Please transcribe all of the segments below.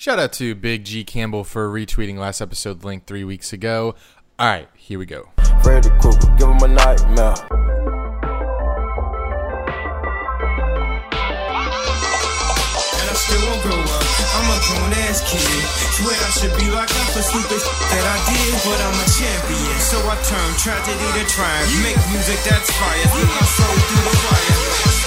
Shout out to Big G Campbell for retweeting last episode link three weeks ago. All right, here we go. Freddy Krueger, give him a nightmare. and I still won't grow up. I'm a grown ass kid. Swear I should be locked up for stupid that I did, but I'm a champion. So I turn tragedy to triumph. Make music that's fire. Flip my soul through the wire.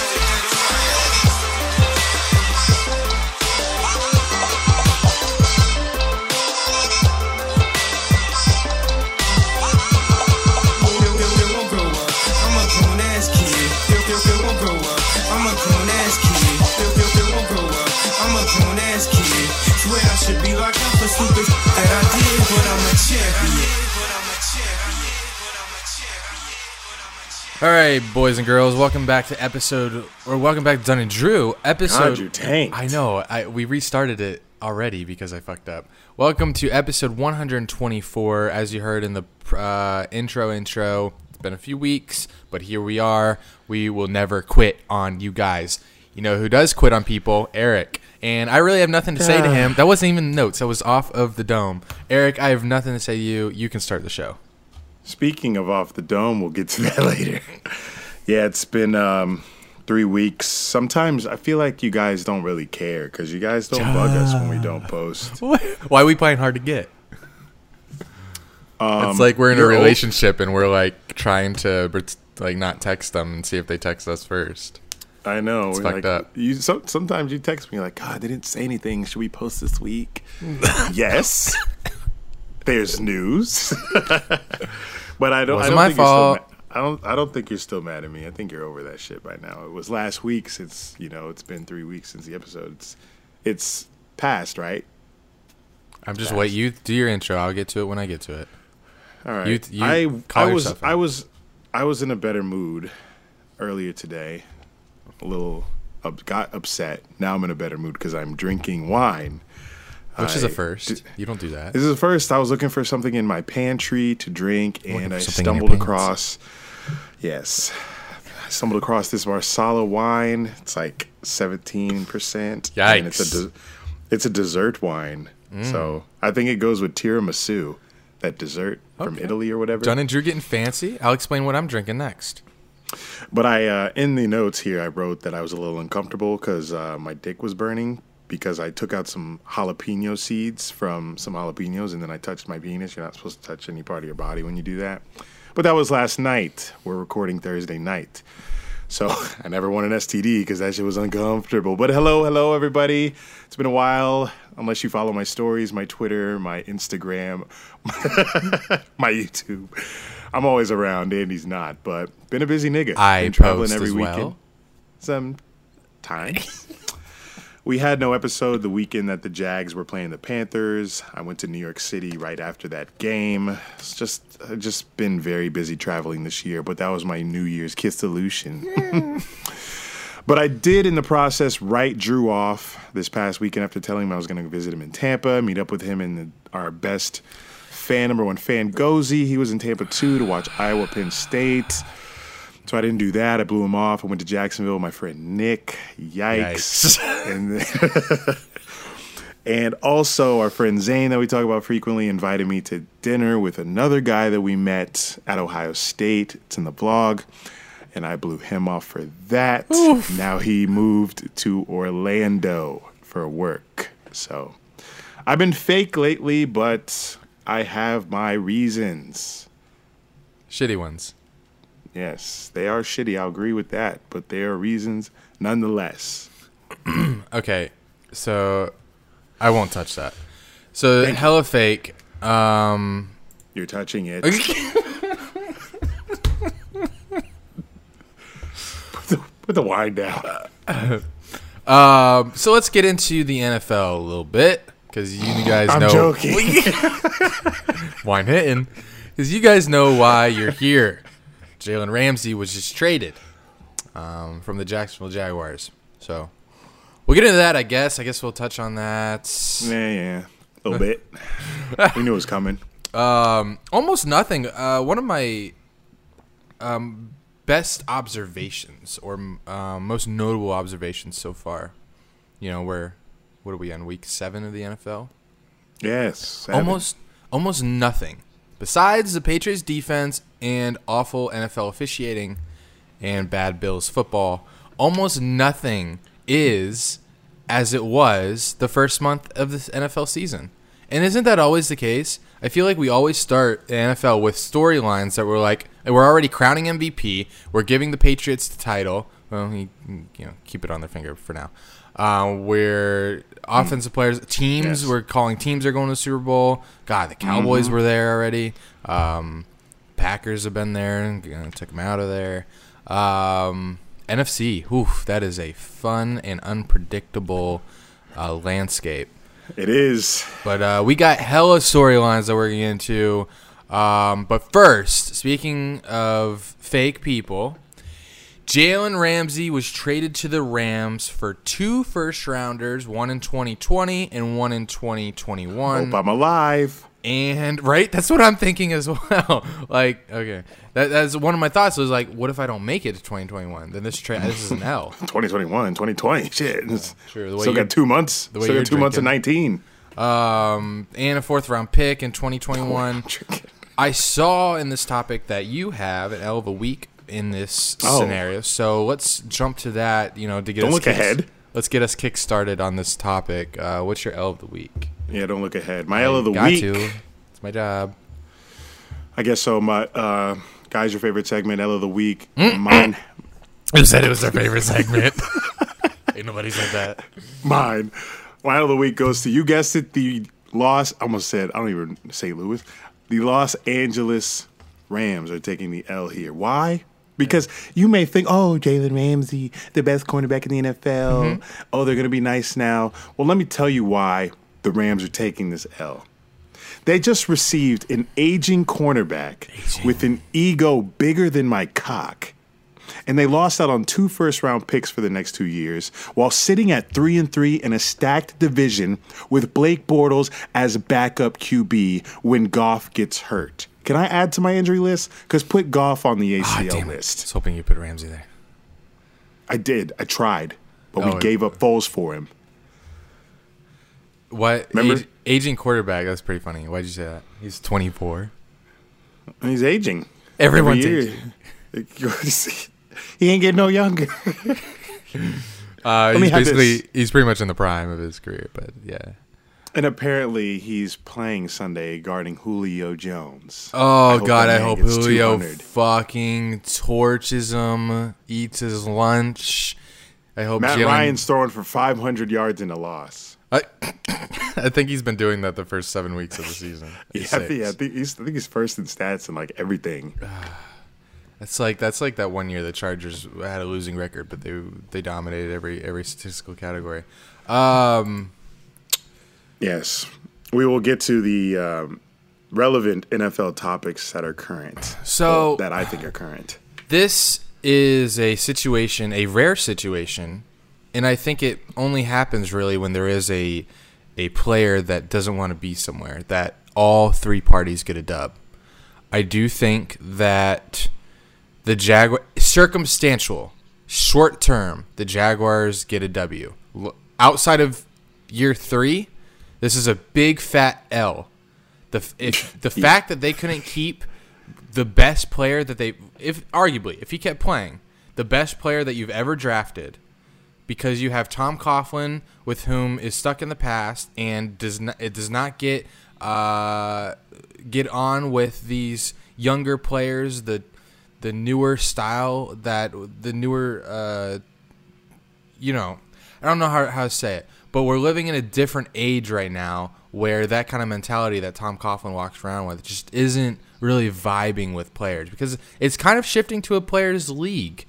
All right, boys and girls, welcome back to episode, or welcome back to Dunn and Drew episode. God, you tanked. I know. I we restarted it already because I fucked up. Welcome to episode 124. As you heard in the uh, intro, intro. It's been a few weeks, but here we are. We will never quit on you guys. You know who does quit on people? Eric. And I really have nothing to say to him. That wasn't even notes. That was off of the dome. Eric, I have nothing to say to you. You can start the show. Speaking of off the dome, we'll get to that later. yeah, it's been um, three weeks. Sometimes I feel like you guys don't really care because you guys don't bug us when we don't post. Why are we playing hard to get? it's like we're in a relationship and we're like trying to like not text them and see if they text us first. I know. we're fucked like, up. You so, sometimes you text me like, "God, they didn't say anything. Should we post this week?" yes. There's news, but I don't. Wasn't I don't my think fault. You're still ma- I don't. I don't think you're still mad at me. I think you're over that shit by now. It was last week since you know it's been three weeks since the episode. It's it's past, right? I'm just wait. You do your intro. I'll get to it when I get to it. All right. You- you I I was out. I was I was in a better mood earlier today. A little got upset. Now I'm in a better mood because I'm drinking wine. Which is I a first. You don't do that. This is the first. I was looking for something in my pantry to drink, and I something in your stumbled across. Yes, I stumbled across this Marsala wine. It's like seventeen percent. And it's a de- it's a dessert wine. Mm. So I think it goes with tiramisu, that dessert from Italy or whatever. Dunn and Drew getting fancy. I'll explain what I'm drinking next. But I, uh, in the notes here, I wrote that I was a little uncomfortable because uh, my dick was burning because I took out some jalapeno seeds from some jalapenos and then I touched my penis. You're not supposed to touch any part of your body when you do that. But that was last night. We're recording Thursday night. So I never won an STD because that shit was uncomfortable. But hello, hello, everybody. It's been a while. Unless you follow my stories, my Twitter, my Instagram, my YouTube. I'm always around. Andy's not, but been a busy nigga. I been traveling post every weekend. well. Sometimes. We had no episode the weekend that the Jags were playing the Panthers. I went to New York City right after that game. It's just I've just been very busy traveling this year, but that was my New Year's kiss solution. But I did, in the process, write Drew off this past weekend after telling him I was going to visit him in Tampa, meet up with him in the, our best fan, number one fan, Gozy. He was in Tampa too to watch Iowa Penn State. So I didn't do that. I blew him off. I went to Jacksonville with my friend Nick. Yikes. and then, and also our friend Zane that we talk about frequently invited me to dinner with another guy that we met at Ohio State. It's in the vlog. And I blew him off for that. Now he moved to Orlando for work. So I've been fake lately, but I have my reasons. Shitty ones. Yes, they are shitty. I'll agree with that, but there are reasons nonetheless. Okay, so I won't touch that. So hella fake. Um, You're touching it. put, the, put the wine down. um, so let's get into the NFL a little bit because you guys know. I'm joking. wine hitting because you guys know why you're here. Jalen Ramsey was just traded um, from the Jacksonville Jaguars. So we'll get into that, I guess. I guess we'll touch on that. yeah, yeah, a little bit. we knew it was coming. Um, almost nothing. Uh, one of my um, best observations or um, most notable observations so far, you know, where what are we on week seven of the NFL? Yes. seven. Almost, almost nothing besides the Patriots defense and awful NFL officiating and bad Bills football. Almost nothing is as it was the first month of this NFL season. And isn't that always the case? I feel like we always start the NFL with storylines that we're like, we're already crowning MVP. We're giving the Patriots the title. Well, you, you know, keep it on their finger for now. Uh, we're offensive players, teams. Yes. We're calling teams are going to the Super Bowl. God, the Cowboys were there already. Um, Packers have been there and took them out of there. Um, NFC, oof, that is a fun and unpredictable uh, landscape. It is. But uh, we got hella storylines that we're getting into. Um, but first, speaking of fake people, Jalen Ramsey was traded to the Rams for two first rounders, one in 2020 and one in 2021. Hope I'm alive. And right, that's what I'm thinking as well. like, okay, that, that's one of my thoughts. Was like, what if I don't make it to 2021? Then this trade, this is an L. 2021, 2020. Shit. It's- true. The way Still got two months. the way Still got two months of 19. Um, and a fourth round pick in 2021. I saw in this topic that you have an L of a week in this Oh. scenario. So let's jump to that. You know, to get Don't us look ahead. Let's get us kick started on this topic. Uh, what's your L of the week? Yeah, don't look ahead. My L of the Got week. to. It's my job. I guess so. My uh, guys, your favorite segment, L of the week. Mine, Who said it was their favorite segment? Ain't nobody said that. mine. My L of the week goes to you guessed it. The Los, I almost said I don't even say Louis. The Los Angeles Rams are taking the L here. Why? Because you may think, oh, Jalen Ramsey, the best cornerback in the NFL. Mm-hmm. Oh, they're going to be nice now. Well, let me tell you why the Rams are taking this L. They just received an aging cornerback with an ego bigger than my cock. And they lost out on two first round picks for the next two years while sitting at 3 and 3 in a stacked division with Blake Bortles as backup QB when Goff gets hurt. Can I add to my injury list? Because put Goff on the Ah, ACL it. I list. was hoping you put Ramsey there. I did. I tried. But Oh, we gave up Foles for him. What? Remember- aging quarterback. That's pretty funny. Why'd you say that? He's 24. He's aging. Everyone's Every year. he ain't getting no younger. Uh, he's basically this. he's pretty much in the prime of his career, but yeah. And apparently he's playing Sunday guarding Julio Jones. Oh hope god, I hope Julio 200. fucking torches him, eats his lunch. I hope Matt Jalen- Ryan's throwing for 500 yards in a loss. I, I think he's been doing that the first seven weeks of the season. Yeah, I think, yeah, I think he's I think he's first in stats and like everything. That's like that's like that one year the Chargers had a losing record, but they they dominated every every statistical category. Um, Yes, we will get to the um, relevant NFL topics that are current. So- that I think are current. this is a situation, a rare situation, and I think it only happens really when there is a a player that doesn't want to be somewhere that all three parties get a dub. I do think that the Jaguar circumstantial, short term, the Jaguars get a W. Outside of year three, this is a big fat L. The if the fact that they couldn't keep the best player that they, if arguably, if he kept playing, the best player that you've ever drafted, because you have Tom Coughlin with whom is stuck in the past and does not it does not get uh, get on with these younger players the the newer style that the newer uh, you know I don't know how, how to say it but we're living in a different age right now where that kind of mentality that Tom Coughlin walks around with just isn't really vibing with players because it's kind of shifting to a players league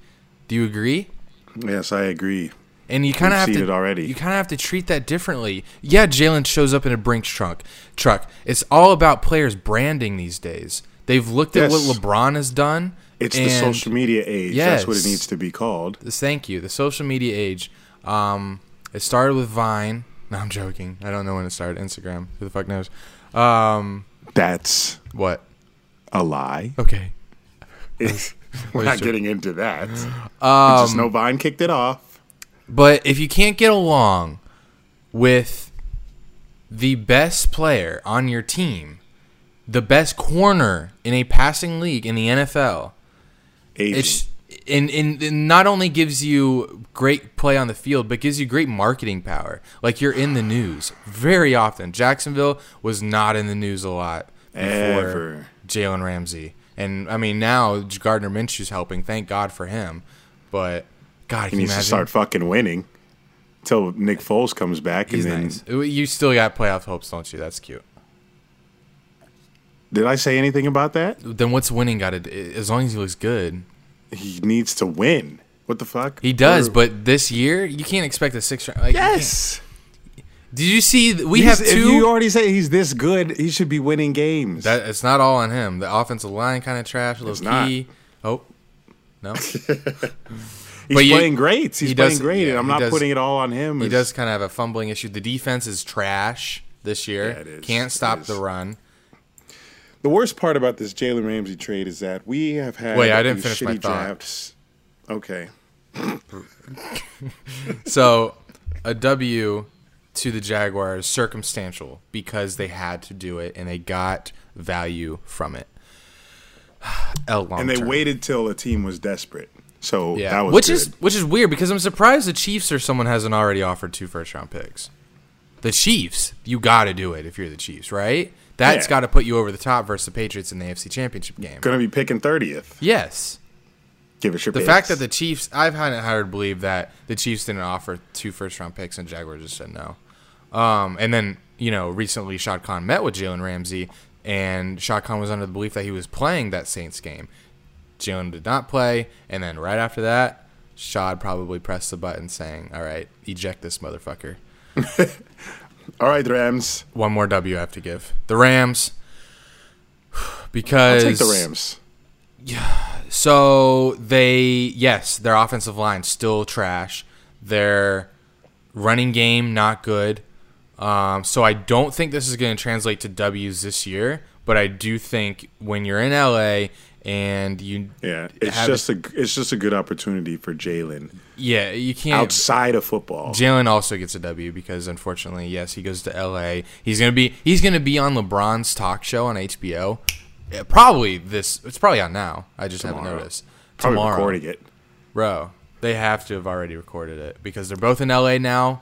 do you agree Yes, I agree. and you kind of have to it already. You kind of have to treat that differently. Yeah, Jalen shows up in a Brinks trunk truck. It's all about players branding these days. They've looked at what LeBron has done. It's the social media age. That's what it needs to be called. Thank you. The social media age. Um, it started with Vine. No, I'm joking. I don't know when it started. Instagram. Who the fuck knows? Um, That's what? a lie. Okay. We're not getting into that. Um, just no Vine kicked it off. But if you can't get along with the best player on your team, the best corner in a passing league in the NFL. Aging. It's and, and, and not only gives you great play on the field, but gives you great marketing power. Like you're in the news very often. Jacksonville was not in the news a lot before Jalen Ramsey, and I mean now Gardner Minshew's helping. Thank God for him. But God, he needs to start fucking winning until Nick Foles comes back. He's and then, nice. You still got playoff hopes, don't you? That's cute. did I say anything about that? Then what's winning got to? As long as he looks good, He needs to win. What the fuck? he does. Or- But this year, you can't expect a six round. Like, yes. Did you see? We He's- have If two. you already say he's this good, he should be winning games. That it's not all on him. The offensive line kind of trash. Low It's not. Oh, no. he's but you- playing great. He's he playing does- great. yeah, and I'm not does- putting it all on him. he It's- does kind of have a fumbling issue. The defense is trash this year. Yeah, it is. Can't stop is. the run. The worst part about this Jalen Ramsey trade is that we have had Wait, I didn't finish my thought. drafts. Okay. So a W to the Jaguars circumstantial because they had to do it and they got value from it. L long And they term. waited till a team was desperate. So Yeah, that was which good. is which is weird because I'm surprised the Chiefs or someone hasn't already offered two first round picks. The Chiefs, you got to do it if you're the Chiefs, right? That's Yeah. got to put you over the top versus the Patriots in the AFC Championship game. gonna be picking thirtieth. Yes, Give us your the picks. fact that the Chiefs, I've had it hard to believe that the Chiefs didn't offer two first round picks and Jaguars just said no. Um, and then you know recently Shad Khan met with Jalen Ramsey, and Shad Khan was under the belief that he was playing that Saints game. Jalen did not play, and then right after that, Shad probably pressed the button saying, "All right, eject this motherfucker." all right, the Rams. One more W I have to give the Rams I'll because take the Rams. Yeah. So they, yes, their offensive line still trash. Their running game not good. Um, so I don't think this is going to translate to W's this year. But I do think when you're in LA and you, Yeah, it's just a it's just a good opportunity for Jalen yeah, you can't. outside of football. Jalen also gets a W because unfortunately, yes, he goes to LA. He's gonna be he's gonna be on LeBron's talk show on HBO. Probably this. It's probably on now. I just haven't Tomorrow. noticed. Probably Tomorrow. recording it. Bro, they have to have already recorded it because they're both in LA now.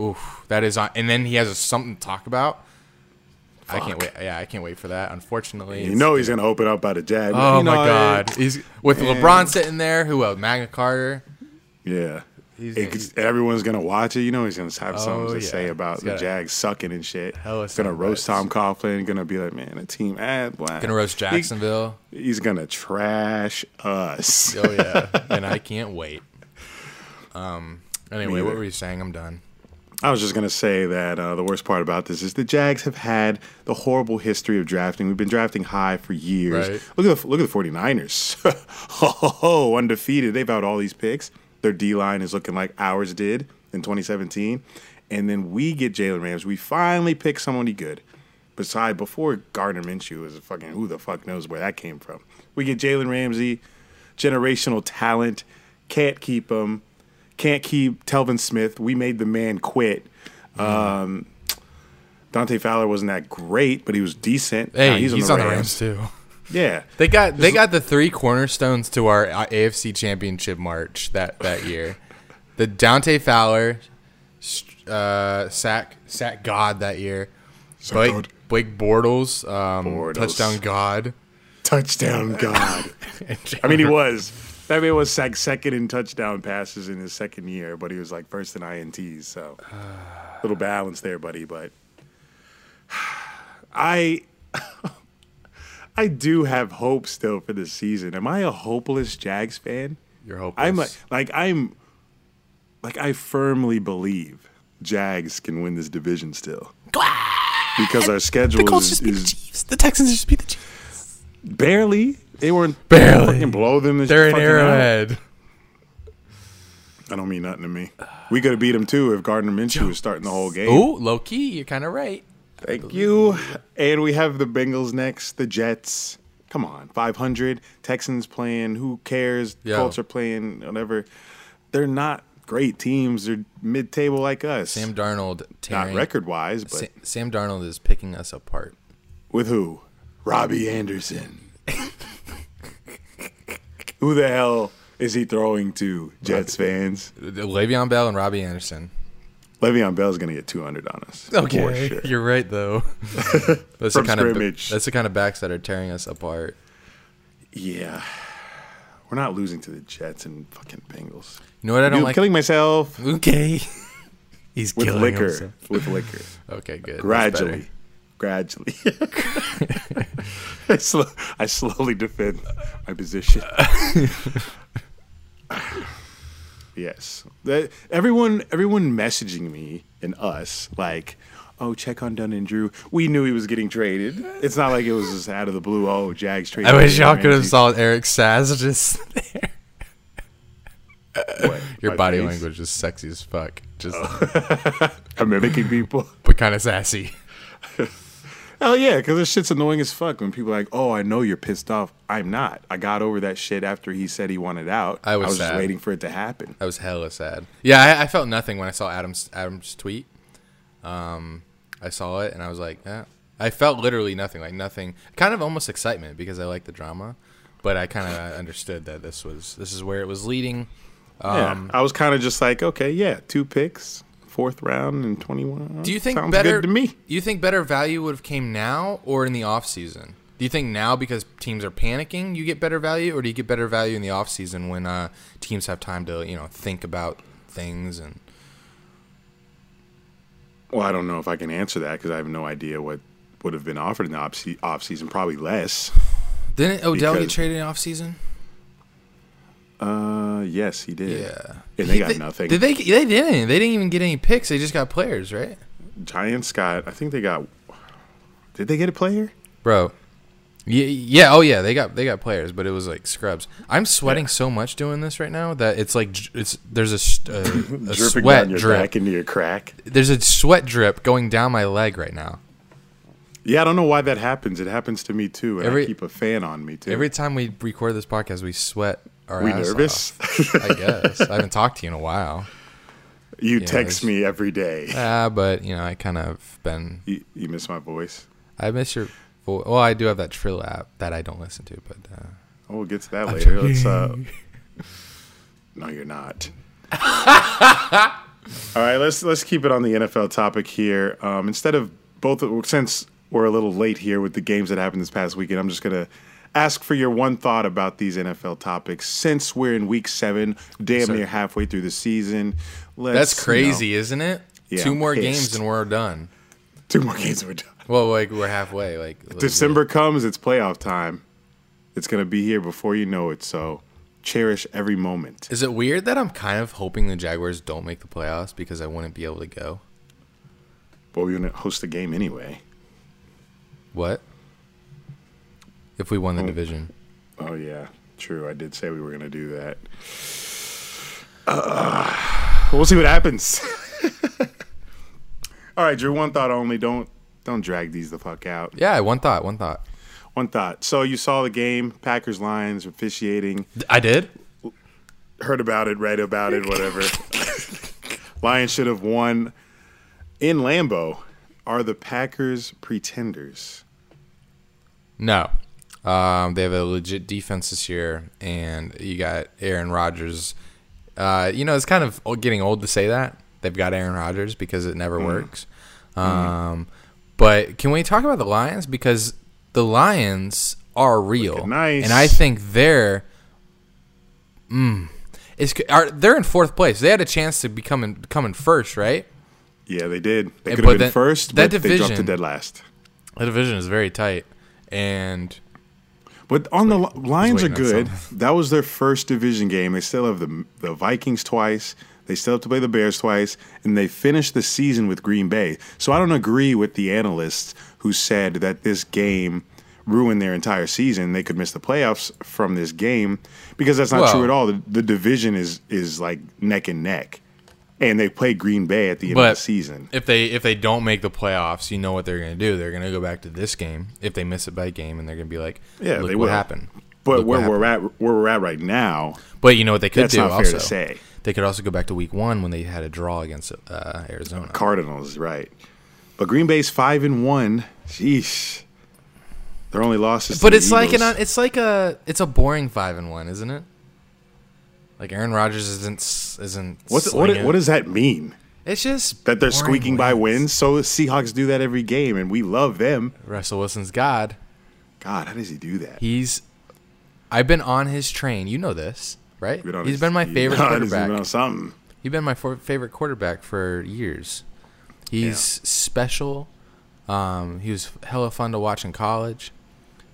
Oof, that is on. And then he has something to talk about. I can't wait. Yeah, I can't wait for that. Unfortunately, You know he's gonna open up by the Jag. Oh You my know, God, he's with. LeBron sitting there. Who else? Magna Carter. Yeah. He's- It- everyone's gonna watch it. You know he's gonna have something Oh, to yeah. say about He's the a- Jags sucking and shit. Hella He's gonna roast. Tom Coughlin. Gonna be like, man, the team ad. Wow. Gonna roast He- Jacksonville. he's gonna trash us. Oh yeah, and I can't wait. Um. Anyway, what were you saying? I'm done. I was just gonna say that uh, the worst part about this is the Jags have had the horrible history of drafting. We've been drafting high for years. Right. Look at the look at the 49ers. ho, ho, ho, undefeated. They've out all these picks. Their D line is looking like ours did in 2017. And then we get Jalen Rams. We finally pick somebody good. Beside before Gardner Minshew was a fucking who the fuck knows where that came from. We get Jalen Ramsey, generational talent. Can't keep him. Can't keep Telvin Smith. We made the man quit. Um, Dante Fowler wasn't that great, but he was decent. Hey, Now he's, on, the Rams too. Yeah, They got they got the three cornerstones to our uh, AFC Championship march that that year. The Dante Fowler, uh, sack sack God that year. Blake, God. Blake Bortles, um, Bortles. touchdown God. touchdown God. I mean, he was. That man was like second in touchdown passes in his second year, but he was like first in ints. So little balance there, buddy. But I, I do have hope still for this season. Am I a hopeless Jags fan? You're hopeless. I'm like, like I'm, like I firmly believe Jags can win this division still. Because our schedule is, is Chiefs. The Texans just beat the Chiefs. Barely. They weren't Barely. fucking blow them. the They're out. Arrowhead. I don't mean nothing to me. We could have beat them too if Gardner Minshew was starting the whole game. Ooh, low key, you're kind of right. Thank you. And we have the Bengals next, the Jets. Come on, 500. Texans playing. Who cares? Yo. Colts are playing. Whatever. They're not great teams They're mid-table like us. Sam Darnold Not record-wise, but Sa- Sam Darnold is picking us apart. with who? Robbie Anderson. who the hell is he throwing to? Jets fans. Le'Veon Bell and Robbie Anderson. Le'Veon Bell's gonna get 200 on us. for sure. you're right though. that's From the kind scrimmage. of that's the kind of backs that are tearing us apart. Yeah, we're not losing to the Jets and fucking Bengals. You know what I don't I'm like? killing myself Okay. He's with killing liquor. himself. With liquor. Okay, good. Gradually. Gradually. I, sl- I slowly defend my position. yes, that, everyone, everyone messaging me and us like, "Oh, check on Dunn and Drew." We knew he was getting traded. It's not like it was just out of the blue. Oh, Jags traded. I wish y'all could have saw Eric Saz just there. What, Your body face? language is sexy as fuck. Just oh. I'm mimicking people. but kind of sassy. Hell yeah, because this shit's annoying as fuck when people are like, oh, I know you're pissed off. I'm not. I got over that shit after he said he wanted out. I was just sad. waiting for it to happen. I was hella sad. Yeah, I, I felt nothing when I saw Adam's Adam's tweet. Um, I saw it and I was like, yeah. I felt literally nothing, like nothing. Kind of almost excitement because I like the drama, but I kind of understood that this was this is where it was leading. Um, yeah, I was kind of just like, okay, yeah, two picks, fourth round and 21. Do you think Sounds better to me? You think better value would have came now or in the off season? Do you think now because teams are panicking you get better value, or do you get better value in the off season when uh, teams have time to you know think about things and Well, I don't know if I can answer that because I have no idea what would have been offered in the off, se- off season. Probably less. didn't Odell get traded in off season? Uh, yes, he did. Yeah, And they He- got nothing. Did they? They didn't. They didn't even get any picks. They just got players, right, Giants got. I think they got. Did they get a player? bro? Yeah, yeah. Oh yeah, they got they got players, but it was like scrubs. I'm sweating Yeah. so much doing this right now that it's like it's there's a Dripping sweat down your drip. back into your crack. There's a sweat drip going down my leg right now. Yeah, I don't know why that happens. It happens to me too, and Every- I keep a fan on me too. Every time we record this podcast, we sweat our we nervous? I guess I haven't talked to you in a while. you Yeah, text it's- me every day. Ah, but you know, I kind of been. You, you miss my voice. I miss your. vo- Well, I do have that Trill app that I don't listen to, but uh, Oh, we'll get to that I'm later. Let's. Uh, no, you're not. All right, let's let's keep it on the NFL topic here. Um, instead of both, since we're a little late here with the games that happened this past weekend, I'm just gonna ask for your one thought about these NFL topics. Since we're in Week Seven, damn Sir. near halfway through the season, let's, that's you know, crazy, isn't it? Yeah, Two more pissed. games and we're done. two more games and we're done. Well, like we're halfway. Like December comes, it's playoff time. It's gonna be here before you know it. So cherish every moment. Is it weird that I'm kind of hoping the Jaguars don't make the playoffs because I wouldn't be able to go? But we're gonna host the game anyway. What? If we won the Oh. division. Oh yeah, true. I did say we were gonna do that. Uh, we'll see what happens. All right, Drew. One thought only. Don't don't drag these the fuck out. Yeah, one thought. One thought. One thought. So you saw the game, Packers Lions officiating. I did. Heard about it, read about it, whatever. Lions should have won in Lambeau. Are the Packers pretenders? No. Um, they have a legit defense this year, and you got Aaron Rodgers. Uh, you know, it's kind of getting old to say that they've got Aaron Rodgers because it never works. Um, but can we talk about the Lions because the Lions are real, Looking nice. and I think they're. Mm, it's, are, they're in fourth place. They had a chance to become in, come in first, right? Yeah, they did. They could have been that- first, that but they dropped to dead last. The division is very tight, and But on the Li- Lions are good. That was their first division game. They still have the the Vikings twice. They still have to play the Bears twice, and they finished the season with Green Bay. So I don't agree with the analysts who said that this game ruined their entire season. They could miss the playoffs from this game because that's not Well- true at all. The, the division is is like neck and neck, and they play Green Bay at the end of But the season. if they if they don't make the playoffs, you know what they're going to do. They're going to go back to this game if they miss it by game, and they're going to be like, Yeah, they what will. happen." But Look where we're happened." at, where we're at right now, But you know what they could that's do not fair also. to say. They could also go back to week one when they had a draw against uh, Arizona. Cardinals, right? But Green Bay's five and one. Sheesh. Their only losses. But it's like an it's like a it's a boring five and one, isn't it? Like Aaron Rodgers isn't isn't. What's, what, what does that mean? It's just That they're squeaking by wins. So the Seahawks do that every game, and we love them. Russell Wilson's God. God, how does he do that? He's. I've been on his train. You know this, right? Been He's his- been my he- favorite he's quarterback. been on something. He's been my for- favorite quarterback for years. He's special. Um, he was hella fun to watch in college.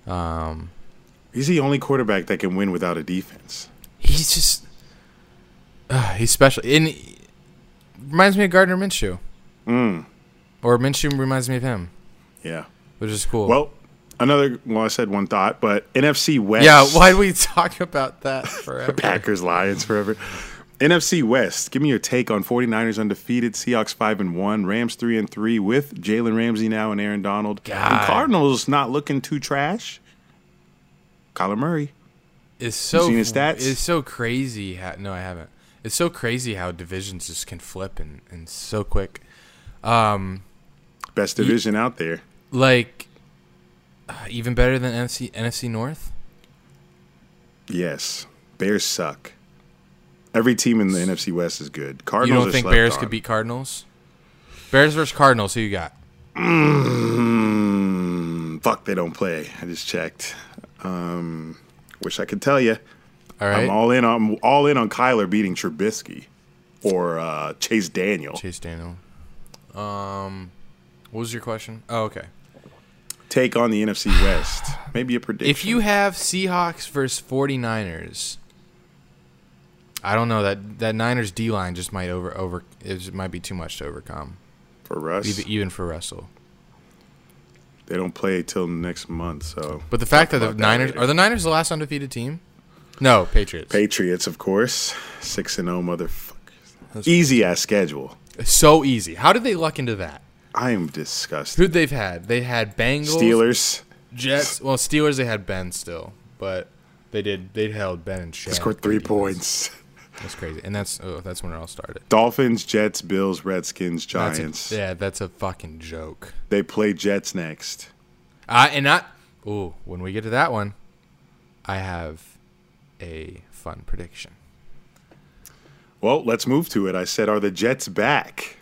Um, He's the only quarterback that can win without a defense. he's just uh, he's special. And reminds me of Gardner Minshew, Mm, or Minshew reminds me of him, yeah. which is cool. Well, another. Well, I said one thought, but NFC West. yeah. Why do we talk about that forever? Packers, Lions forever. NFC West. Give me your take on 49ers undefeated, Seahawks 5 and 1, Rams 3 and 3 with Jalen Ramsey now and Aaron Donald. God. And Cardinals not looking too trash. Kyler Murray. Is so seen his stats? It's so crazy. No, I haven't. It's so crazy how divisions just can flip and, and so quick. Um, Best division out there. like uh, even better than NFC NFC North. Yes. Bears suck. Every team in the NFC West is good. Cardinals you don't think Bears on. could beat Cardinals? Bears versus Cardinals. Who you got? Mm, fuck, they don't play. I just checked. Um, wish I could tell you. All right, I'm all in. I'm all in on Kyler beating Trubisky or uh, Chase Daniel. Chase Daniel. Um, what was your question? Oh, okay. Take on the NFC West. Maybe a prediction. If you have Seahawks versus 49ers, I don't know that that Niners D line just might over over it might be too much to overcome, for Russ, even, even for Russell. they don't play till next month. So, But the fact that the Niners later. are the Niners the last undefeated team? No, Patriots. Patriots, of course, six and zero, motherfuckers. Easy ass schedule. so easy. How did they luck into that? I am disgusted. Who'd they've had? They had Bengals, Steelers Jets. Well, Steelers they had Ben still, but they did they held Ben and Shaq. scored three points. That's crazy, and that's oh, that's when it all started. Dolphins, Jets, Bills, Redskins, That's a- Giants. yeah, that's a fucking joke. They play Jets next. I and not. Ooh, when we get to that one, I have a fun prediction. Well, let's move to it. I said, are the Jets back?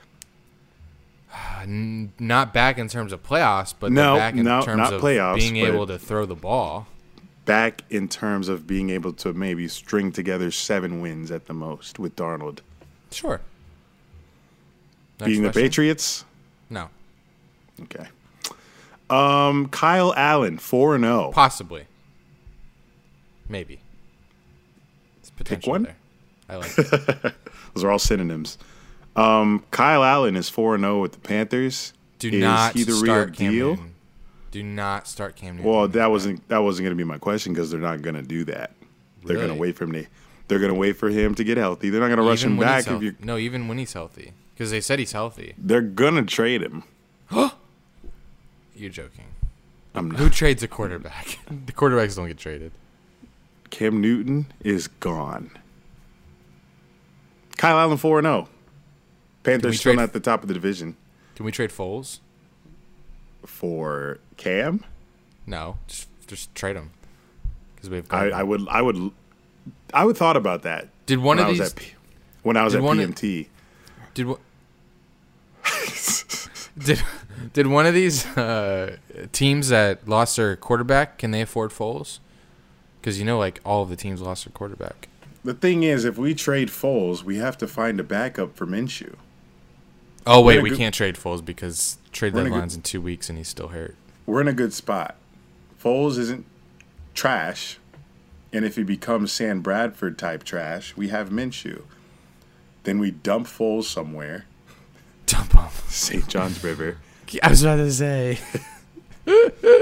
Not back in terms of playoffs, but No, back in no, terms not of playoffs, being able to throw the ball. Back in terms of being able to maybe string together seven wins at the most with Darnold. Sure. Next Being the? Patriots? No, Okay. Um, Kyle Allen, 4 and oh. 0. possibly, maybe. Potential one. there. I like. It. Those are all synonyms. Um, Kyle Allen is 4 and 0 with the Panthers. Do is not he the real start Cam deal? Newton. Do not start Cam Newton. Well, that wasn't that wasn't going to be my question because they're not going to do that. They're going to wait for him to they're going to wait for him to get healthy. They're not going to rush him back if you. No, even when he's healthy, because they said he's healthy. they're going to trade him. Huh. You're joking. Who trades a quarterback? the quarterbacks don't get traded. Cam Newton is gone. Kyle Allen 4 0. we Panthers still not at the top of the division. Can we trade Foles? For Cam, No, just just trade him. Because we've. I, I would I would I would thought about that. did one of I these? at when I was at one of- PMT. Did what? did did one of these uh, teams that lost their quarterback can they afford Foles? Because you know, like all of the teams lost their quarterback. The thing is, if we trade Foles, we have to find a backup for Minshew. Oh wait, we good- can't trade Foles because trade We're in a deadline's in two weeks and he's still hurt. We're in a good spot. Foles isn't trash, and if he becomes Sam Bradford type trash, we have Minshew. Then we dump Foles somewhere, Dump him. St. John's River. I was about to say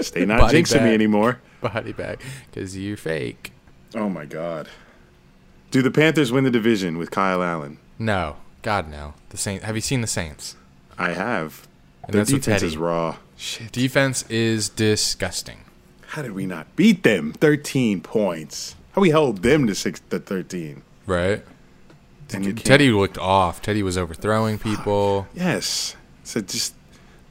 Stay not Body jinxing me anymore. body bag because you're fake. Oh my God. Do the Panthers win the division with Kyle Allen? No, God no. The Saints. Have you seen the Saints? I have. And Their defense Teddy. is raw. Shit. Defense is disgusting. How did we not beat them? 13 points. How we held them to six to 13? Right. And Teddy looked off. Teddy was overthrowing people. Yes. So just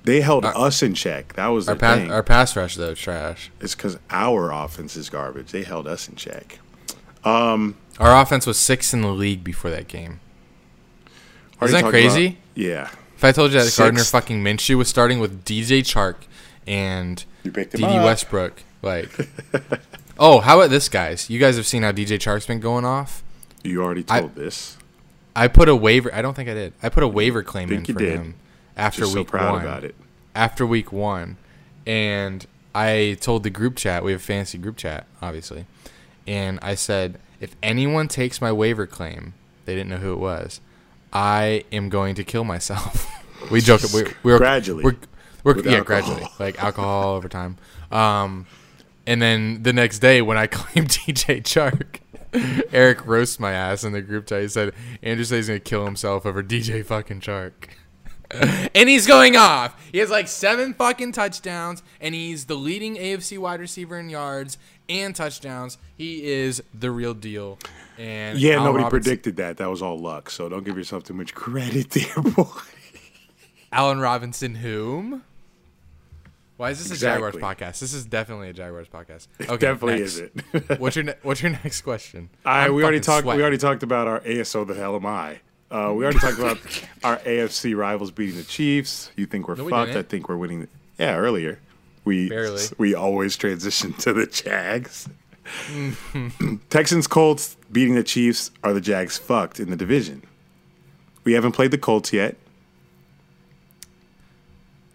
they held us in check. That was Our the pass, thing. our pass rush though trash. it's because our offense is garbage. They held us in check. Um, our offense was sixth in the league before that game. Already that crazy? about- yeah. If I told you that Gardner fucking Minshew was starting with DJ Chark and You Dede. Westbrook, like, oh, how about this, guys? You guys have seen how DJ Chark's been going off. You already told I- told this. I put a waiver. I don't think I did. I put a waiver claim in you for did. him after Just so week proud one. about it. After week one, and I told the group chat. We have a fantasy group chat, obviously, and I said if anyone takes my waiver claim, they didn't know who it was. I am going to kill myself. we joke. We, we're Gradually. We're, we're yeah, alcohol. gradually, like alcohol over time. Um, and then the next day when I claimed DJ Chark, Eric roasts my ass in the group chat. He said Andrew says he's gonna kill himself over DJ fucking Chark. and he's going off. He has like seven fucking touchdowns, and he's the leading AFC wide receiver in yards and touchdowns. He is the real deal. And Yeah, Allen nobody Robinson- predicted that. That was all luck. So don't give yourself too much credit there, boy. Allen Robinson, whom? Why is this a Jaguars podcast? This is definitely a Jaguars podcast. Okay, Definitely next. isn't. what's your ne- What's your next question? I, I'm we already talked. We already talked about our ASO. The hell am I? Uh, we already talked about our AFC rivals beating the Chiefs. You think we're No, we fucked? I think we're winning. Yeah, earlier. We Barely. we always transition to the Jags. Texans Colts beating the Chiefs. Are the Jags fucked in the division? We haven't played the Colts yet.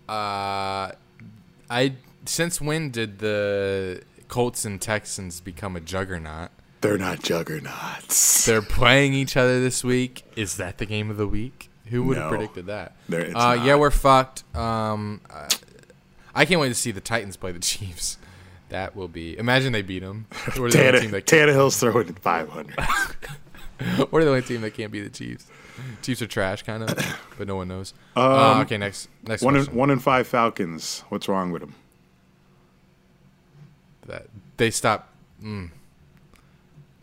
Uh, I since when did the Colts and Texans become a juggernaut? They're not juggernauts. They're playing each other this week. Is that the game of the week? Who would have predicted that? Uh, yeah, we're fucked. Um, uh, I can't wait to see the Titans play the Chiefs. That will be. Imagine they beat them. We're the, only team that Tannehill's throwing at 500. we're the only team that can't beat the Chiefs. Chiefs are trash, kind of, but no one knows. uh, okay, next next Um, one, in, one in five Falcons. What's wrong with them? that they stop. Mm.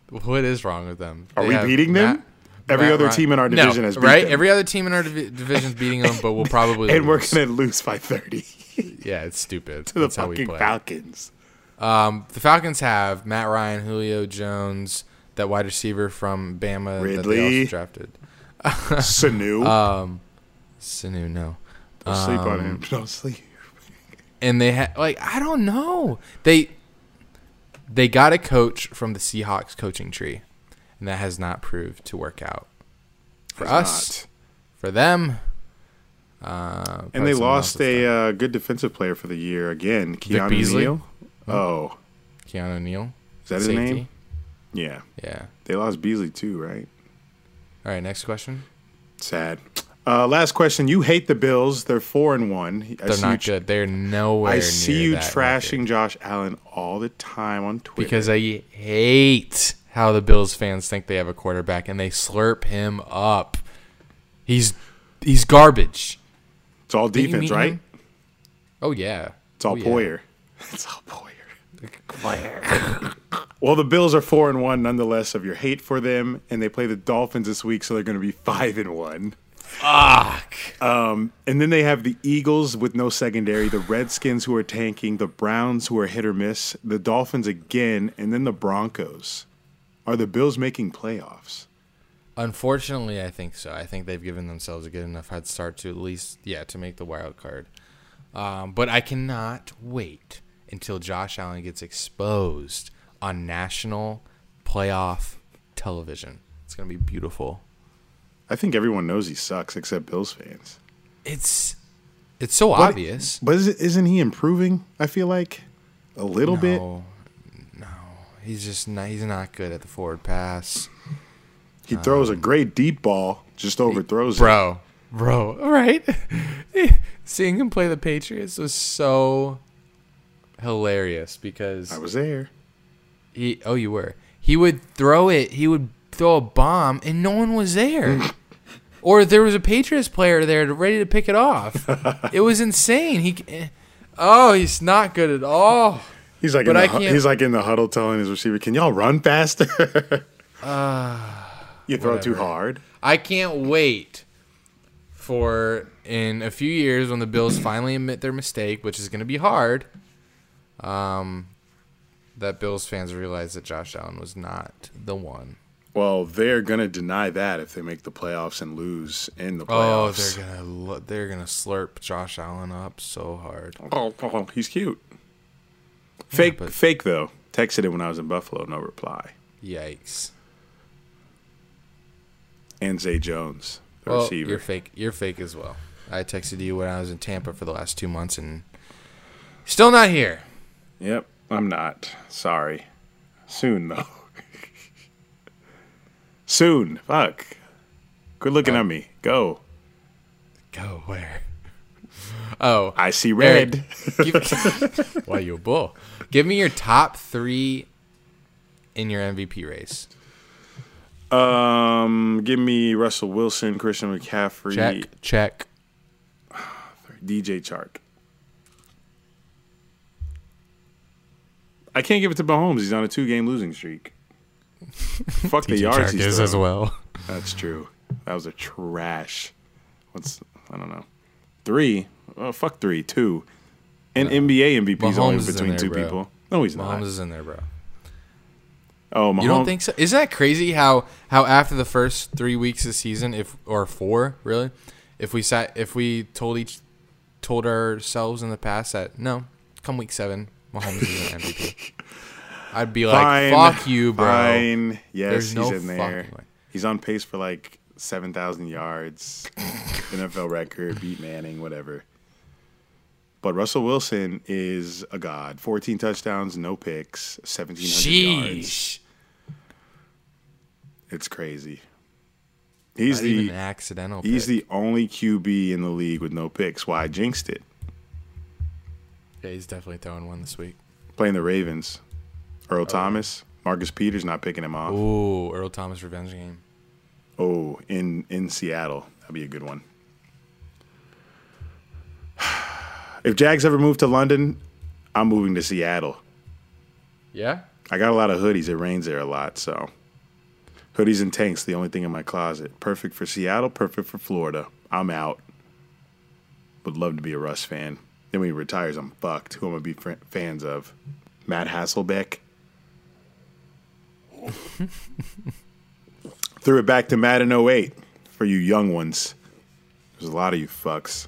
What is wrong with them? Are They we beating them? Matt- Every Matt other Ryan- team in our No, division has beat right. them. Every other team in our divi- division's beating them, but we'll probably and we're lose. gonna lose by 30 yeah, it's stupid. to the That's we fucking play. Falcons. Um, the Falcons have Matt Ryan, Julio Jones, that wide receiver from Bama that they also drafted. Sanu. Um, Sanu, no. Don't sleep on um, him. Don't sleep. and they had like I don't know. They they got a coach from the Seahawks coaching tree, and that has not proved to work out for Has us. For them, uh, And they lost a uh, good defensive player for the year again. Keanu Beasley? Neal. Oh, Keanu Neal. is that his safety. name? Yeah. Yeah. They lost Beasley too, right? All right. Next question. Sad. Uh, last question. You hate the Bills. They're four and one. I They're not you, good. They're nowhere. I see you trashing record. Josh Allen all the time on Twitter. because I hate how the Bills fans think they have a quarterback and they slurp him up. He's he's garbage. it's all defense, right? him? Oh yeah. It's all Oh, yeah. Poyer. It's all Poyer. Poyer. well, the Bills are four and one, nonetheless, of your hate for them, and they play the Dolphins this week, so they're going to be five and one. Fuck. And then they have the Eagles with no secondary, the Redskins who are tanking, the Browns who are hit or miss, the Dolphins again, and then the Broncos. Are the Bills making playoffs? Unfortunately, I think so. I think they've given themselves a good enough head start to at least, yeah, to make the wild card. Um, but I cannot wait until Josh Allen gets exposed on national playoff television. It's gonna be beautiful. I think everyone knows he sucks except Bills fans. It's it's so obvious. But is isn't he improving? I feel like a little bit. No, no, he's just not. He's not good at the forward pass, He throws a um, great deep ball, just overthrows it. bro. Bro, right? Seeing him play the Patriots was so hilarious because I was there. he. Oh, you were. He would throw it. He would throw a bomb, and no one was there. or there was a Patriots player there ready to pick it off. it was insane. He. eh, Oh, he's not good at all. He's like, But in the, I can't- he's like in the huddle telling his receiver, "Can y'all run faster?" you throw too hard. I can't wait for in a few years when the Bills finally admit their mistake, which is going to be hard. Um, that Bills fans realize that Josh Allen was not the one. Well, they're gonna deny that if they make the playoffs and lose in the playoffs. Oh, they're gonna they're gonna slurp Josh Allen up so hard. Oh, oh, oh he's cute. Fake, but- fake though. Texted him when I was in Buffalo, no reply. Yikes! And Zay Jones, the Well, receiver. you're fake. You're fake as well. I texted you when I was in Tampa for the last two months, and still not here. Yep, I'm not. Sorry. Soon though. Soon. Fuck. Good looking Oh. at me. Go. Go where? Oh, I see red. Give, why you a bull? Give me your top three in your MVP race. Um, give me Russell Wilson, Christian McCaffrey, Check, check. DJ Chark. I can't give it to Mahomes. He's on a two-game losing streak. Fuck the yards is as well. That's true. That was a trash. What's I don't know. Three. Oh fuck three. Two. And NBA MVP is only Mahomes is in between there, two bro. people. No, he's Mahomes not. Mahomes is in there, bro. Oh, Mahomes. You don't think so? Isn't that crazy? How how after the first three weeks of the season, if or four really, if we sat, if we told each told ourselves in the past that no, come week seven, Mahomes is an MVP, I'd be like, Fine. fuck you, bro. Fine. Yes, There's he's no in there. fucking way. He's on pace for like seven thousand yards, NFL record, beat Manning, whatever. But Russell Wilson is a god. Fourteen touchdowns, no picks, seventeen hundred yards. It's crazy. He's Not the accidental. He's pick. the only QB in the league with no picks. Why I jinxed it. yeah. He's definitely throwing one this week. Playing the Ravens. Earl oh. Thomas. Marcus Peters not picking him off. Ooh, Earl Thomas revenge game. Oh, in in Seattle. That'd be a good one. If Jags ever move to London, I'm moving to Seattle. Yeah. I got a lot of hoodies. It rains there a lot, so hoodies and tanks the only thing in my closet. Perfect for Seattle, perfect for Florida. I'm out. Would love to be a Russ fan. Then when he retires, I'm fucked. Who am I gonna be fr- fans of? Matt Hasselbeck. Threw it back to Madden 08 for you young ones. There's a lot of you fucks.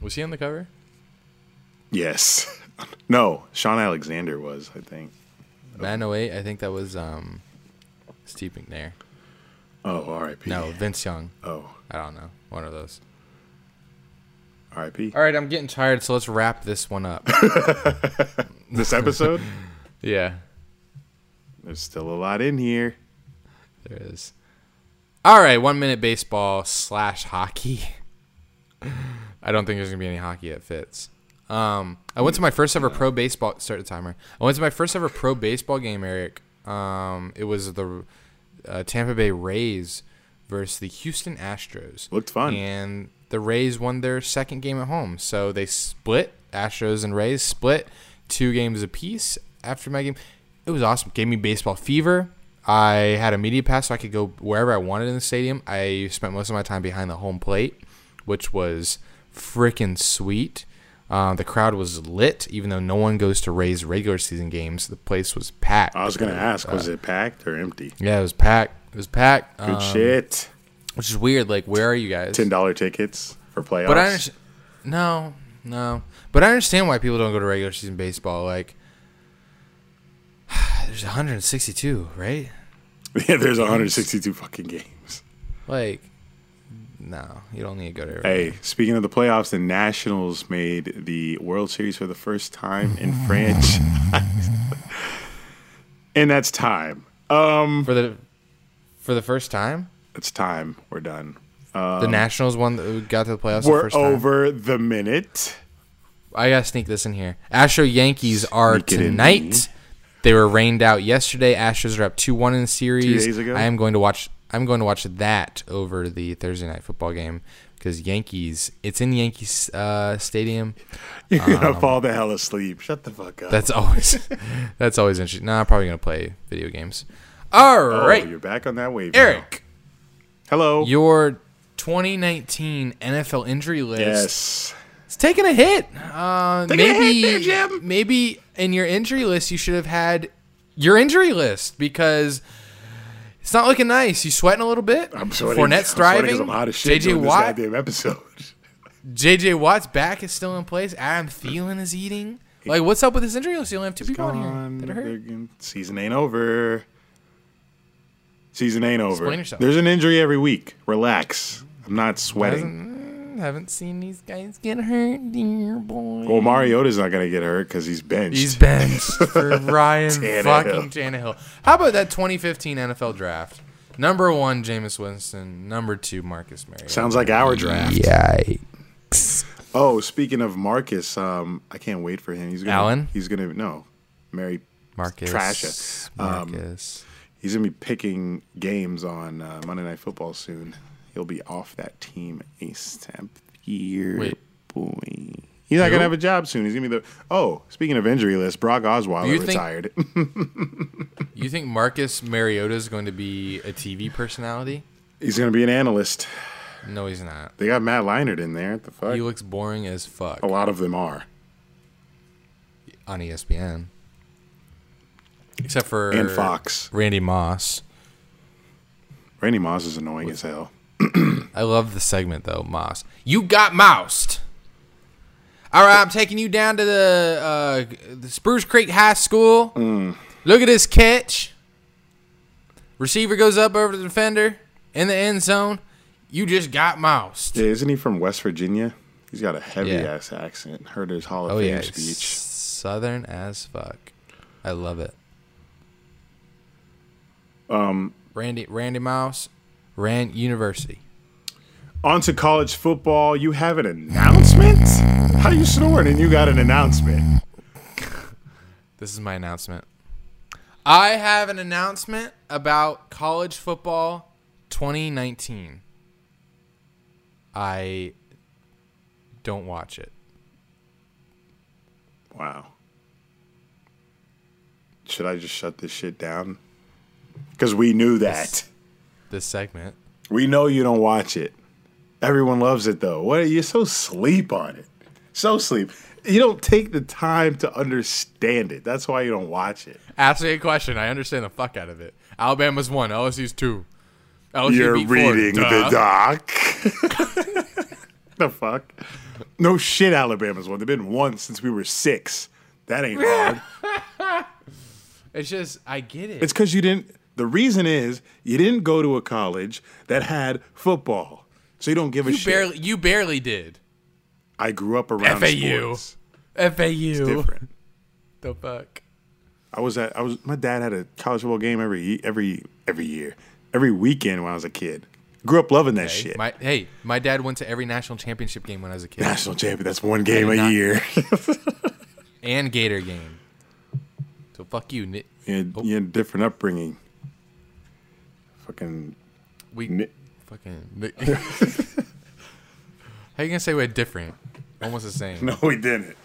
Was he on the cover? Yes. no, Shaun Alexander was, I think. Man 08, I think that was um, Steve McNair. Oh, R.I.P. No, Vince Young. Oh, I don't know. One of those. R.I.P. All right, I'm getting tired, so let's wrap this one up. This episode? yeah, There's still a lot in here. there is. All right, one minute baseball slash hockey. I don't think there's gonna be any hockey that fits. Um, I went to my first ever pro baseball. Start the timer. I went to my first ever pro baseball game, Eric. Um, it was the uh, Tampa Bay Rays versus the Houston Astros. Looked fun. And the Rays won their second game at home, so they split. Astros and Rays split two games apiece after my game. It was awesome. Gave me baseball fever. I had a media pass so I could go wherever I wanted in the stadium. I spent most of my time behind the home plate, which was freaking sweet. Uh, the crowd was lit, even though no one goes to Rays regular season games. The place was packed. I was going to ask, was Uh, it packed or empty? Yeah, it was packed. It was packed. Good um, shit. Which is weird. Like, where are you guys? $10 tickets for playoffs. But I understand. No, no. But I understand why people don't go to regular season baseball. Like, there's 162, right? yeah, there's 162 fucking games. Like, no, you don't need to go to. Hey, speaking of the playoffs, the Nationals made the World Series for the first time in franchise. and that's time. Um, for the for the first time. it's time. We're done. the Nationals won. The, got to the playoffs. the Um, We're first time. over the minute. I gotta sneak this in here. Astro Yankees are Sneak it in. tonight. They were rained out yesterday. Astros are up two one in the series. days ago? I am going to watch. I'm going to watch that over the Thursday night football game because Yankees. It's in Yankees uh, Stadium. You're gonna Um, fall the hell asleep. Shut the fuck up. That's always. that's always interesting. Nah, I'm probably gonna play video games. All oh, right, you're back on that wave. now. Eric. Hello. Your 2019 NFL injury list yes. It's taking a hit. Uh, Taking a hit maybe, there, maybe in your injury list, you should have had your injury list because it's not looking nice. You sweating a little bit. I'm sweating. Fournette's I'm thriving. I'm shit JJ doing this Watt. goddamn episode. JJ Watt's back is still in place. Adam Thielen is eating. Like, what's up with this injury list? You only have two people on here that are They're hurt. Season ain't over. Season ain't over. Explain yourself. There's an injury every week. Relax. I'm not sweating. Hasn't, haven't seen these guys get hurt, dear boy. Well, Mariota's not gonna get hurt because he's benched. He's benched for Ryan Tannehill. fucking Tannehill. How about that 2015 NFL draft? Number one, Jameis Winston. Number two, Marcus Mariota. Sounds like our draft. Yikes. Oh, speaking of Marcus, um, I can't wait for him. He's gonna, Allen? He's gonna no, Mary. Marcus. Trash it. Um, Marcus. He's gonna be picking games on uh, Monday Night Football soon. He'll be off that team ASAP here, Wait. boy. He's not gonna have a job soon. He's gonna be the. Oh, speaking of injury list, Brock Osweiler You think- retired. you think Marcus Mariota is going to be a TV personality? he's gonna be an analyst. No, he's not. They got Matt Leinart in there. What the fuck? He looks boring as fuck a lot of them are. on ESPN. Except for And Fox. Randy Moss. Randy Moss is annoying as hell. I love the segment though, Moss. You got moused. All right, I'm taking you down to the uh, the Spruce Creek High School. Look at this catch. Receiver goes up over the defender in the end zone. You just got moused. Yeah, isn't he from West Virginia? He's got a heavy Yeah. ass accent. Heard his Hall of Oh Fame yeah, speech. southern as fuck. I love it. Um, Randy Randy Mouse, Rand University. on to college football. You have an announcement? How you snoring and you got an announcement? This is my announcement. I have an announcement about college football 2019. I don't watch it. Wow. Should I just shut this shit down? Because we knew that. This segment. We know you don't watch it. Everyone loves it though. What are you so sleep on it? So sleep. You don't take the time to understand it. That's why you don't watch it. Ask me a question. I understand the fuck out of it. Alabama's one. LSU's two. LSU You're beat four. reading the doc. the fuck? No shit, Alabama's one. They've been one since we were six. That ain't hard. It's just I get it. It's because you didn't. The reason is you didn't go to a college that had football, so you don't give a you shit. barely you barely did. I grew up around FAU. sports. FAU. Different. The fuck. I was at. I was. My dad had a college football game every every every year, every weekend when I was a kid. Grew up loving that shit. My hey, my dad went to every national championship game when I was a kid. National champion. That's one game a not- year. and Gator game. So fuck you. Ni- you, had, oh. you had a different upbringing. Fucking. We Ni- fucking. Ni- How you gonna say we're different? Almost the same. No, we didn't.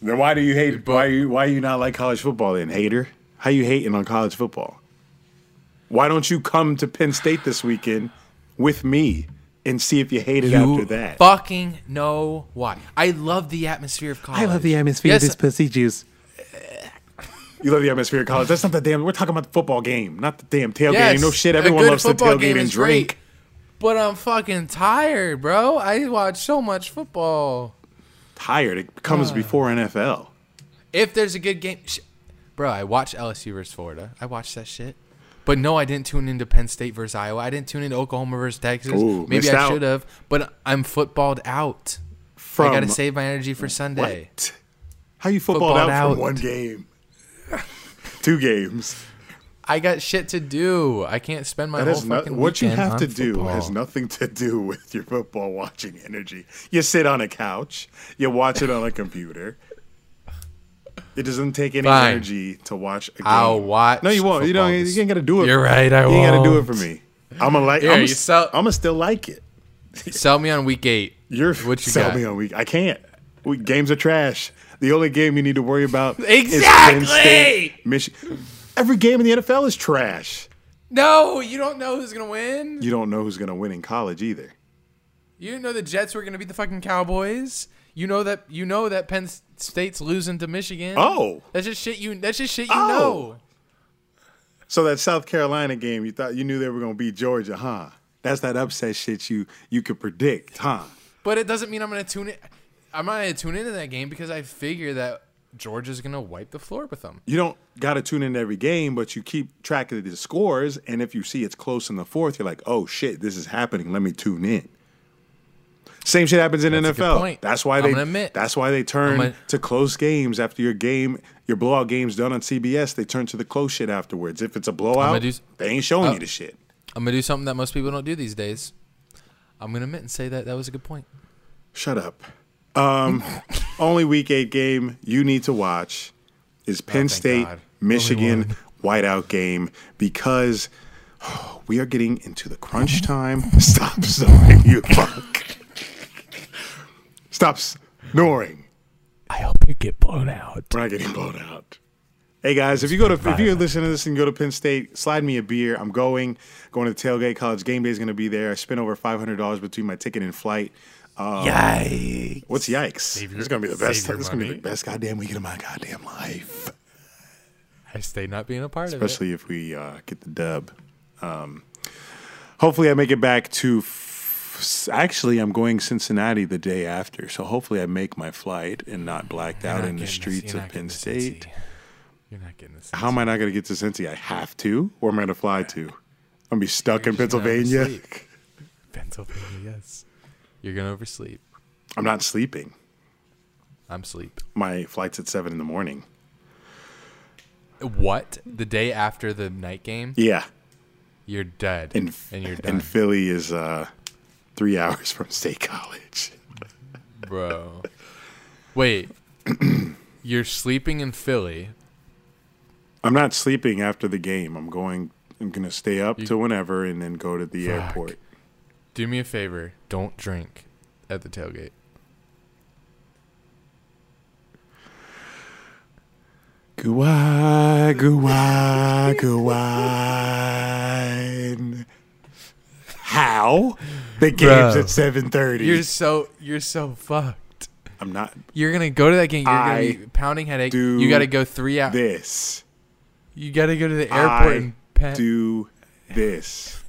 Then why do you hate? Why you why you not like college football? Then hater. How you hating on college football? Why don't you come to Penn State this weekend with me and see if you hate it You after that? fucking know why. I love the atmosphere of college. I love the atmosphere Yes, of this pussy juice. You love the atmosphere of college. That's not the damn. We're talking about the football game, not the damn tailgating. yes, no shit. Everyone loves the football tailgate game and is great, drink. But I'm fucking tired, bro. I watch so much football. Tired. It comes before NFL. If there's a good game, sh- bro, I watched LSU versus Florida. I watched that shit. But no, I didn't tune into Penn State versus Iowa. I didn't tune into Oklahoma versus Texas. Ooh, Maybe I should have. But I'm footballed out. From I gotta save my energy for Sunday. what? How you footballed Footballed out, out. from one game? Two games. I got shit to do. I can't spend my That whole no, fucking what you have to do has nothing to do with your football watching energy. You sit on a couch, you watch it on a computer. It doesn't take any Fine. energy to watch a game. I'll watch No, you won't. You don't. You this- ain't got to do it. You're right, I won't. you ain't got to do it for me. I'm gonna like. Here, I'm you gonna sell- I'm gonna still like it. Sell me on week eight. You're What you sell got? me on week. I can't. We, games are trash. The only game you need to worry about is Exactly! Penn State, Michigan. Every game in the NFL is trash. No, you don't know who's gonna win. You don't know who's gonna win in college either. You didn't know the Jets were gonna beat the fucking Cowboys. You know that you know that Penn State's losing to Michigan. Oh. that's just shit. You that's just shit you Oh. know. So that South Carolina game, you thought you knew they were gonna beat Georgia, huh? That's that upset shit you you could predict, huh? But it doesn't mean I'm gonna tune in. I'm not gonna tune into that game because I figure that Georgia's gonna wipe the floor with them. You don't gotta tune in to every game, but you keep track of the scores, and if you see it's close in the fourth, you're like, oh shit, this is happening. Let me tune in. Same shit happens in That's NFL. That's why I'm they. admit. That's why they turn gonna- to close games after your game, your blowout game's done on CBS. They turn to the close shit afterwards. If it's a blowout, do they ain't showing Oh. you uh, the shit. I'm gonna do something that most people don't do these days. I'm gonna admit and say that that was a good point. Shut up. Um, only week eight game you need to watch is Penn Oh, State God. Michigan whiteout game because we are getting into the crunch time. Stop snoring, you fuck. Stop snoring. I hope you get blown out. We're not getting blown out. Hey guys, if you go to if you're listening to this and go to Penn State, slide me a beer. I'm going. Going to the tailgate. College game day is going to be there. I spent over five hundred dollars between my ticket and flight. Yikes! What's yikes? your- This is gonna be the best. This is gonna be the best goddamn weekend of my goddamn life. I stay not being a part Especially of it. Especially if we uh, get the dub. Um, hopefully, I make it back to. F- actually, I'm going Cincinnati the day after, so hopefully, I make my flight and not blacked out in the streets of Penn State. You're not getting this. How am I not going to get to Cincy? I have to. Where am I going to fly to? I'm gonna be stuck in You're just gonna Pennsylvania. Pennsylvania, yes. You're gonna oversleep. I'm not sleeping. I'm sleep. My flight's at seven in the morning. What? The day after the night game? Yeah, You're dead. and and you're done. and Philly is uh, three hours from State College. Bro. Wait. you're sleeping in Philly. I'm not sleeping after the game. I'm going. I'm gonna stay up You- till whenever, and then go to the Fuck. airport. Do me a favor. Don't drink at the tailgate. Gua, gua, gua. How? The game's Bro. at seven thirty. You're so you're so fucked. I'm not You're gonna go to that game. You're I gonna be pounding headache. do You got to go three hours. this. You got to go to the airport I and pa- do this.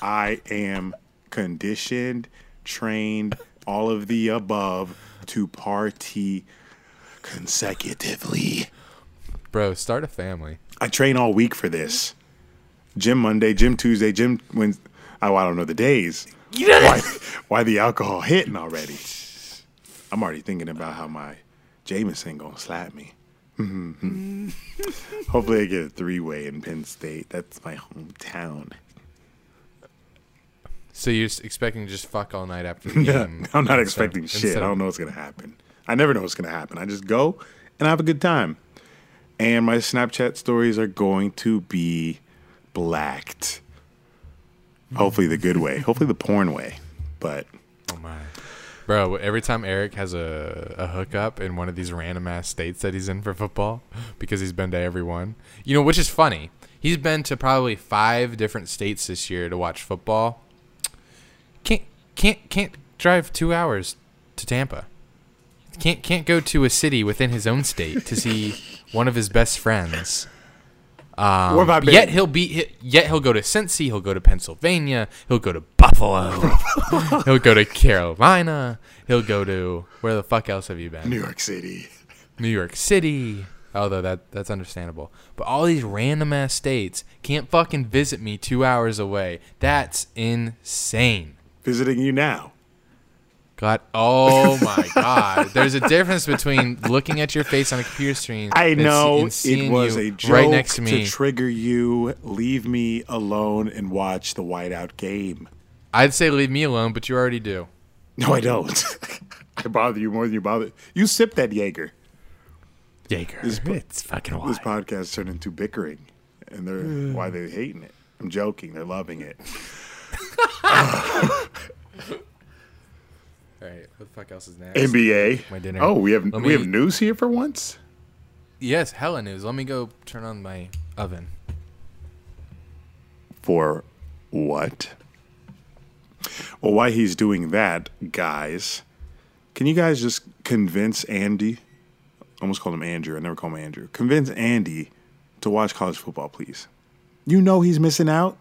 I am conditioned, trained, all of the above to party consecutively. Bro, start a family. I train all week for this. Gym Monday, gym Tuesday, gym Wednesday. Oh, I don't know the days. Why, why the alcohol hitting already? I'm already thinking about how my Jameson gonna slap me. Hopefully, I get a three way in Penn State. That's my hometown. So you're expecting to just fuck all night after the Yeah, game? I'm not expecting shit. instead I don't know what's gonna happen. I never know what's gonna happen. I just go and I have a good time. And my Snapchat stories are going to be blacked. Hopefully the good way. Hopefully the porn way. But Oh my. Bro, every time Eric has a, a hookup in one of these random ass states that he's in for football, because he's been to every one, you know, which is funny. He's been to probably five different states this year to watch football. Can't can't can't drive two hours to Tampa. Can't can't go to a city within his own state to see one of his best friends. Um, Where have I been? Yet he'll be yet he'll go to Cincy, he'll go to Pennsylvania, he'll go to Buffalo, he'll go to Carolina, he'll go to where the fuck else have you been? New York City. New York City. Although that that's understandable, but all these random ass states can't fucking visit me two hours away. That's insane. Visiting you now. God, oh my God! There's a difference between looking at your face on a computer screen. I know it was a joke right next to me. trigger you. Leave me alone and watch the whiteout game. I'd say leave me alone, but you already do. No, I don't. I bother you more than you bother. You sip that Jaeger. Jaeger, This po- it's fucking wild. This podcast turned into bickering, and they're mm. why they're hating it. I'm joking. They're loving it. All right, what the fuck else is next? NBA. My dinner. Oh, we have Let we me- have news here for once. Yes, hella news. Let me go turn on my oven. For what? Well, why he's doing that, guys, can you guys just convince Andy? I almost called him Andrew. I never call him Andrew. Convince Andy to watch college football, please. You know he's missing out.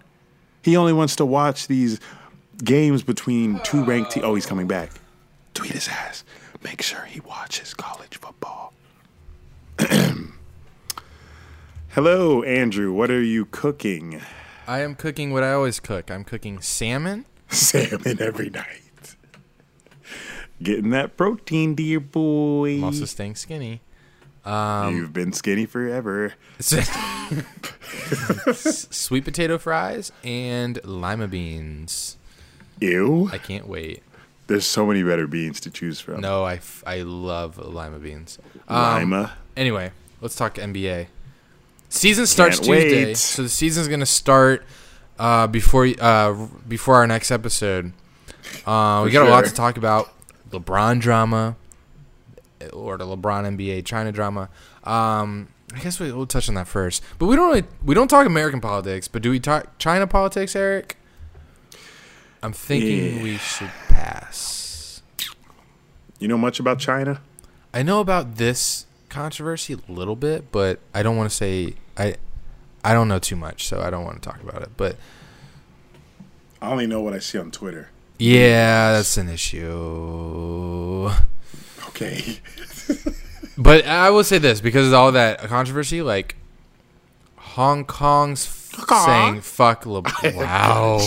He only wants to watch these games between two ranked teams. Oh, he's coming back. Tweet his ass. Make sure he watches college football. Hello, Andrew. What are you cooking? I am cooking what I always cook. I'm cooking salmon. Salmon every night. Getting that protein, dear boy. I'm also staying skinny. You've been skinny forever. Sweet potato fries and lima beans. Ew. I can't wait. There's so many better beans to choose from. No, I, f- I love lima beans. Um, Lima. Anyway, let's talk NBA. Season starts Can't Tuesday, wait. so the season's gonna start uh, before uh, before our next episode. Uh, we got a lot to talk about: LeBron drama or the LeBron NBA China drama. Um, I guess we, we'll touch on that first, but we don't really we don't talk American politics. But do we talk China politics, Eric? I'm thinking Yeah. we should pass. You know much about China? I know about this controversy a little bit, but I don't want to say I I don't know too much, so I don't want to talk about it. But I only know what I see on Twitter. yeah, that's an issue. Okay. But I will say this because of all that controversy, like Hong Kong's saying fuck LeBron. Wow.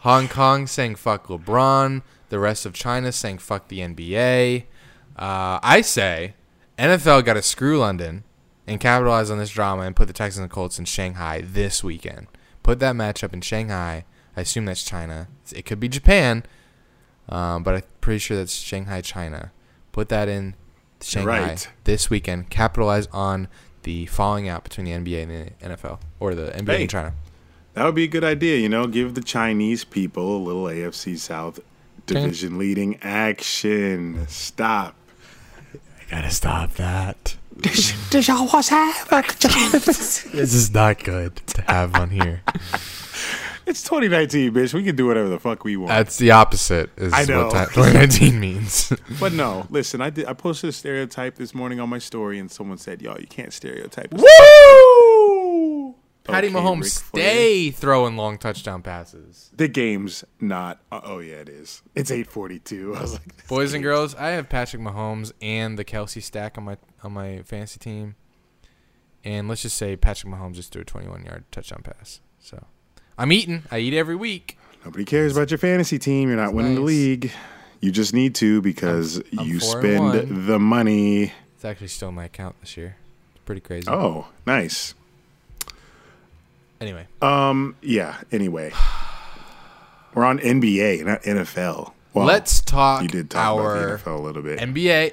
Hong Kong saying fuck LeBron. The rest of China saying fuck the NBA. Uh, I say NFL got to screw London and capitalize on this drama and put the Texans and Colts in Shanghai this weekend. Put that matchup in Shanghai. I assume that's China. It could be Japan, um, but I'm pretty sure that's Shanghai, China. Put that in Shanghai right. this weekend. Capitalize on the falling out between the NBA and the NFL, or the NBA Hey. and China. That would be a good idea, you know, give the Chinese people a little AFC South division leading action. Stop. I gotta stop that. This This is not good to have on here. It's 2019, bitch. We can do whatever the fuck we want. That's the opposite. Is I know. what ti- 2019 means. but no, listen, I did I posted a stereotype this morning on my story and someone said, "Yo, you can't stereotype." us." Woo! Patty Okay, Mahomes stay throwing long touchdown passes. The game's not uh, Oh yeah, it is. It's 8:42. I was like, Boys and girls, I have Patrick Mahomes and the Kelce stack on my on my fantasy team. And let's just say Patrick Mahomes just threw a 21 yard touchdown pass. So I'm eating. I eat every week. Nobody cares about your fantasy team. You're not winning the league. You just need to because I'm you four and spend the money. It's actually still in my account this year. It's pretty crazy. Oh, nice. Anyway, Um, yeah. Anyway, we're on NBA, not NFL. Well, let's talk You did talk our about the NFL a little bit. NBA.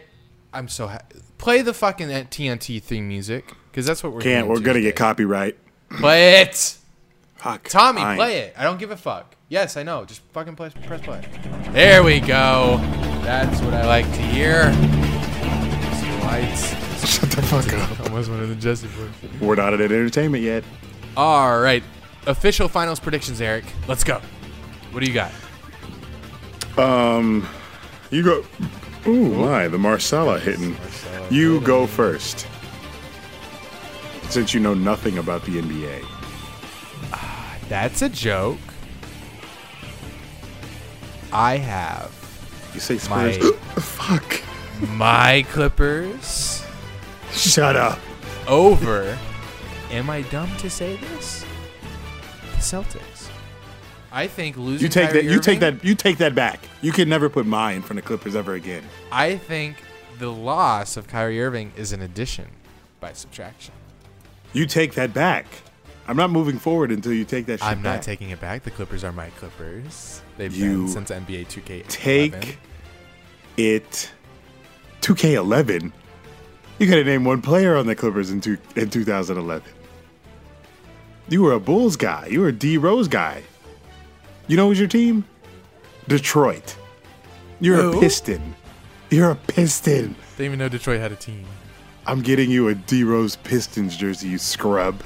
I'm so ha- play the fucking TNT theme music because that's what we're Can't. We're gonna get copyright. Play it, Fuck. Tommy. fine. Play it. I don't give a fuck. Yes, I know. Just fucking play, press play. There we go. That's what I like to hear. See the lights. Shut the fuck up. Almost one of the Jesse boys. We're not at entertainment yet. All right, official finals predictions, Eric. Let's go. What do you got? Um, You go. Ooh, my, the Marcella hitting. You go first. Since you know nothing about the NBA. That's a joke. I have You say My- Spurs. Fuck. my Clippers Shut up. over. Am I dumb to say this? The Celtics. I think losing. You take Kyrie that. You take that. You take that back. You can never put my in front of Clippers ever again. I think the loss of Kyrie Irving is an addition by subtraction. You take that back. I'm not moving forward until you take that shit I'm not back. taking it back. The Clippers are my Clippers. They've You been since NBA 2K. Take it. 2K11. You could have named one player on the Clippers in two, in 2011. You were a Bulls guy. You were a D Rose guy. You know who's your team? Detroit. You're a Piston. You're a Piston. Didn't even know Detroit had a team. I'm getting you a D Rose Pistons jersey, you scrub.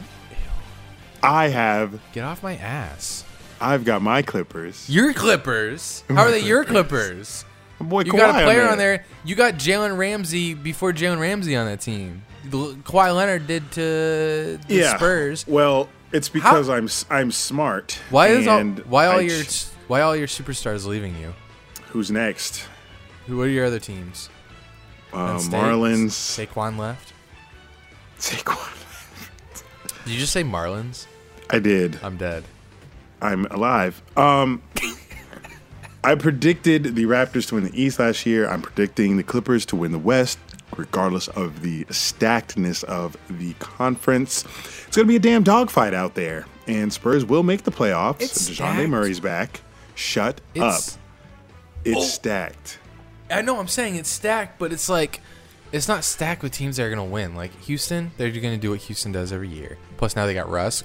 I have Get off my ass. I've got my Clippers. Your Clippers? How are they your Clippers? Boy You got a player on there. You got Jalen Ramsey before Jalen Ramsey on that team. Kawhi Leonard did to the Yeah. Spurs. Well, it's because I'm s- I'm smart. Why is all, why all I your ch- why all your superstars leaving you? who's next? Who what are your other teams? Uh? Marlins. Saquon left. Saquon. Did you just say Marlins? I did. I'm dead. I'm alive. Um, I predicted the Raptors to win the East last year. I'm predicting the Clippers to win the West, regardless of the stackedness of the conference. It's going to be a damn dogfight out there, and Spurs will make the playoffs. It's Dejounte stacked. Murray's back. Shut It's up. It's Oh. stacked. I know I'm saying it's stacked, but it's like it's not stacked with teams that are gonna win. Like Houston, they're gonna do what Houston does every year. Plus now they got Russ.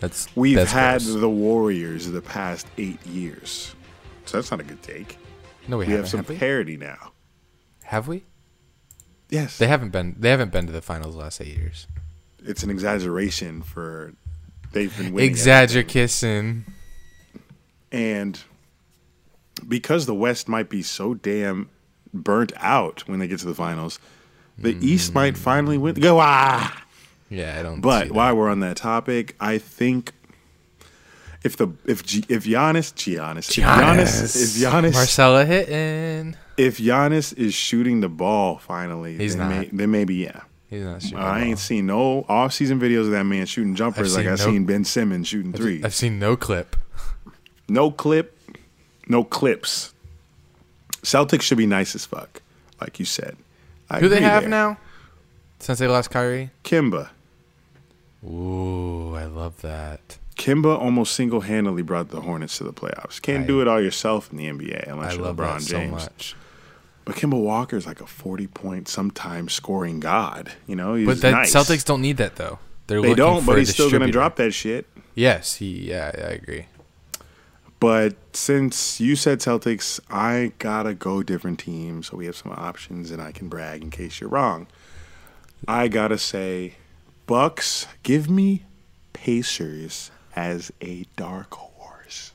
That's We've that's had gross. the Warriors the past eight years, so that's not a good take. no, we, We haven't. some have parity now. Have we? Yes, They haven't been. They haven't been to the finals the last eight years. it's an exaggeration for they've been winning. everything. Exaggeration. and because the West might be so damn burnt out when they get to the finals, the East might finally win. Go ah! Yeah, I don't. But while we're on that topic, I think if the if G, if Giannis Giannis Giannis if Giannis Marcella hitting. if Giannis is shooting the ball finally, He's then, not. May, then maybe yeah. He's not shooting. I ain't seen no off-season videos of that man shooting jumpers like seen I no- seen Ben Simmons shooting ball. threes. I've seen no clip. No clip, no clips. Celtics should be nice as fuck, like you said. I Who they have there. now? Since they lost Kyrie. Kemba. Ooh, I love that. Kemba almost single-handedly brought the Hornets to the playoffs. Can't I- do it all yourself in the NBA unless I you're love LeBron that James. so much. But Kemba Walker is like a forty-point, sometimes scoring god. You know, he's But the nice. Celtics don't need that though. They're They looking don't, for but he's still gonna drop that shit. Yes, he. Yeah, I agree. But since you said Celtics, I gotta go different teams so we have some options and I can brag in case you're wrong. I gotta say, Bucks, give me Pacers as a dark horse.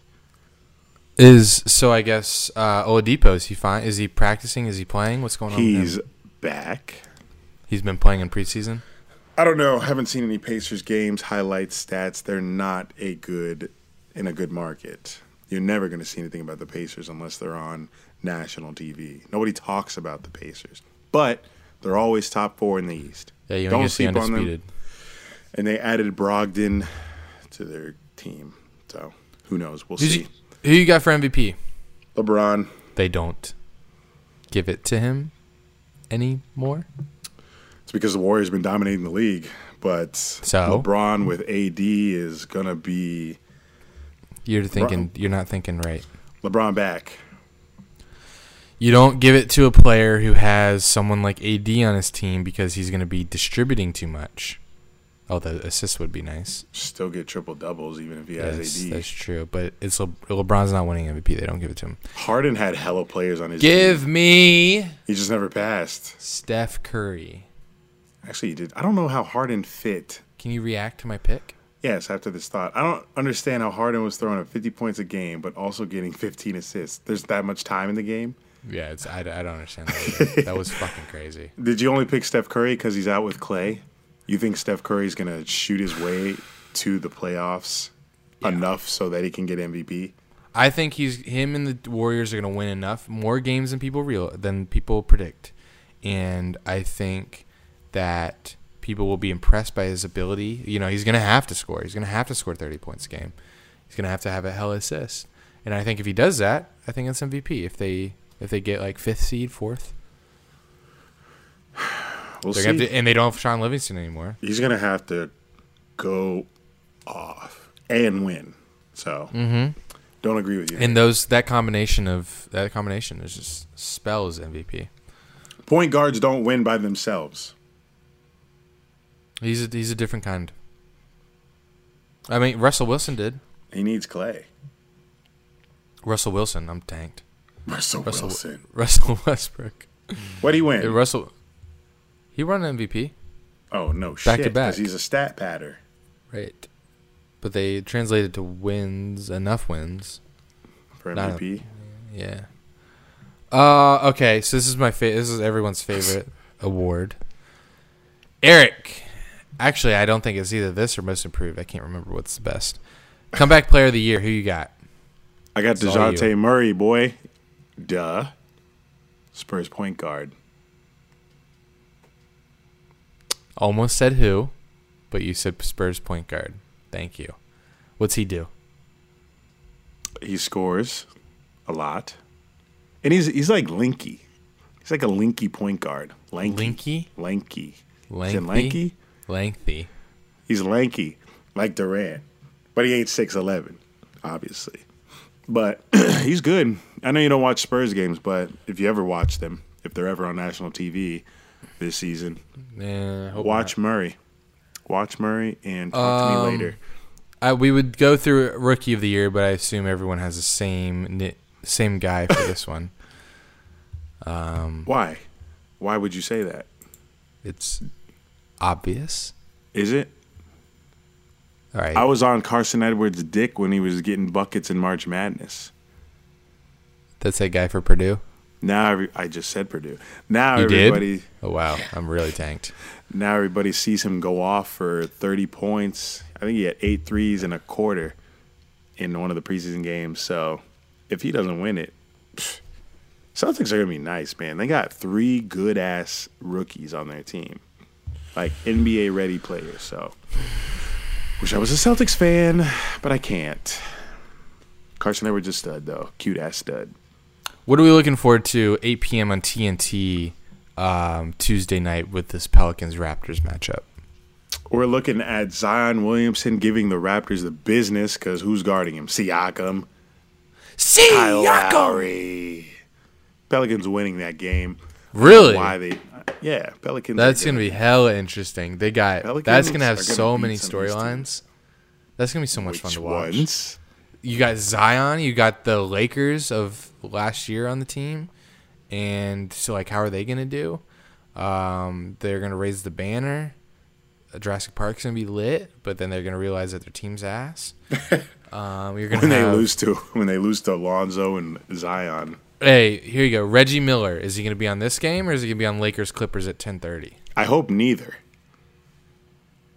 Is so? I guess uh, Oladipo is he fine? Is he practicing? Is he playing? What's going on? He's back. he's been playing in preseason. I don't know. Haven't seen any Pacers games, highlights, stats. They're not a good in a good market. You're never going to see anything about the Pacers unless they're on national TV. Nobody talks about the Pacers, but they're always top four in the East. Yeah, you don't sleep on them. And they added Brogdon to their team, so who knows? We'll Who's see. you, who you got for MVP? LeBron. They don't give it to him anymore. It's because the Warriors have been dominating the league, but So? LeBron with AD is gonna be You're thinking. You're not thinking right. LeBron back. You don't give it to a player who has someone like AD on his team because he's going to be distributing too much. Oh, the assist would be nice. Still get triple doubles even if he has Yes, AD. that's true. But it's Le- LeBron's not winning MVP. They don't give it to him. Harden had hella players on his team. Give me He just never passed. Steph Curry. Actually, he did. I don't know how Harden fit. Can you react to my pick? Yes, after this thought, I don't understand how Harden was throwing up 50 points a game, but also getting 15 assists. There's that much time in the game. Yeah, it's I, I don't understand that. That was fucking crazy. Did you only pick Steph Curry because he's out with Clay? You think Steph Curry's gonna shoot his way to the playoffs enough so that he can get MVP? I think he's him and the Warriors are going to win enough more games than people real than people predict, and I think that people will be impressed by his ability. You know, he's going to have to score. He's going to have to score thirty points a game. He's going to have to have a hell of assist, and I think if he does that, I think it's MVP. If they if they get like fifth seed, fourth, We'll see. gonna and they don't have Shaun Livingston anymore. he's gonna have to go off and win. So mm-hmm. don't agree with you. And those that combination of that combination is just spells MVP. Point guards don't win by themselves. He's a, he's a different kind. I mean, Russell Wilson did. He needs Clay. Russell Wilson, I'm tanked. Russell, Russell Wilson. Russell Westbrook. What'd he win? Uh, Russell, he won MVP. oh no, Back shit! to back. Because he's a stat patter. Right. but they translated to wins enough wins. for MVP. Yeah. Uh okay, so this is my fa- this is everyone's favorite award. Eric. Actually, I don't think it's either this or most improved. I can't remember what's the best. Comeback player of the year, who you got? I got It's Dejounte. Murray, boy. Duh. Spurs point guard. Almost said who, but you said Spurs point guard. Thank you. What's he do? He scores a lot, and he's he's like Linky. He's like a Linky point guard. Lanky. Linky? Lanky. Lanky? Is it lanky? Lengthy. He's lanky, like Durant, but he ain't six eleven, obviously. But he's good. I know you don't watch Spurs games, but if you ever watch them, if they're ever on national TV this season, watch Murray. Watch Murray and talk to Um, me later. I, we would go through rookie of the year, but I assume everyone has the same same guy for this one. Um, Why? Why would you say that? it's obvious. Is it? All right. I was on Carson Edwards' dick when he was getting buckets in March Madness. That's a guy for Purdue. Now every, I just said Purdue. Now You did? everybody Oh wow, I'm really tanked. now everybody sees him go off for 30 points. I think he had eight threes and a quarter in one of the preseason games. So if he doesn't win it, Celtics are gonna be nice, man. They got three good ass rookies on their team, like NBA ready players. So wish I was a Celtics fan, but I can't. Carson Edwards is stud though, cute ass stud. What are we looking forward to? 8 p.m. on TNT um, Tuesday night with this Pelicans Raptors matchup. We're looking at Zion Williamson giving the Raptors the business because who's guarding him? Siakam. Kyle Lowry. Pelicans winning that game. Really? Why they? Yeah, Pelicans. That's gonna be hella interesting. They got Pelicans that's gonna have gonna so many some of these storylines. That's gonna be so much Which fun to watch. ones? You got Zion, you got the Lakers of last year on the team, and so like, how are they gonna do? Um, they're gonna raise the banner. Uh, Jurassic Park's gonna be lit, but then they're gonna realize that their team's ass. um, you're gonna When they lose to when they lose to Alonzo and Zion, Hey, here you go. Reggie Miller. Is he going to be on this game or is he going to be on Lakers Clippers at 10:30? I hope neither.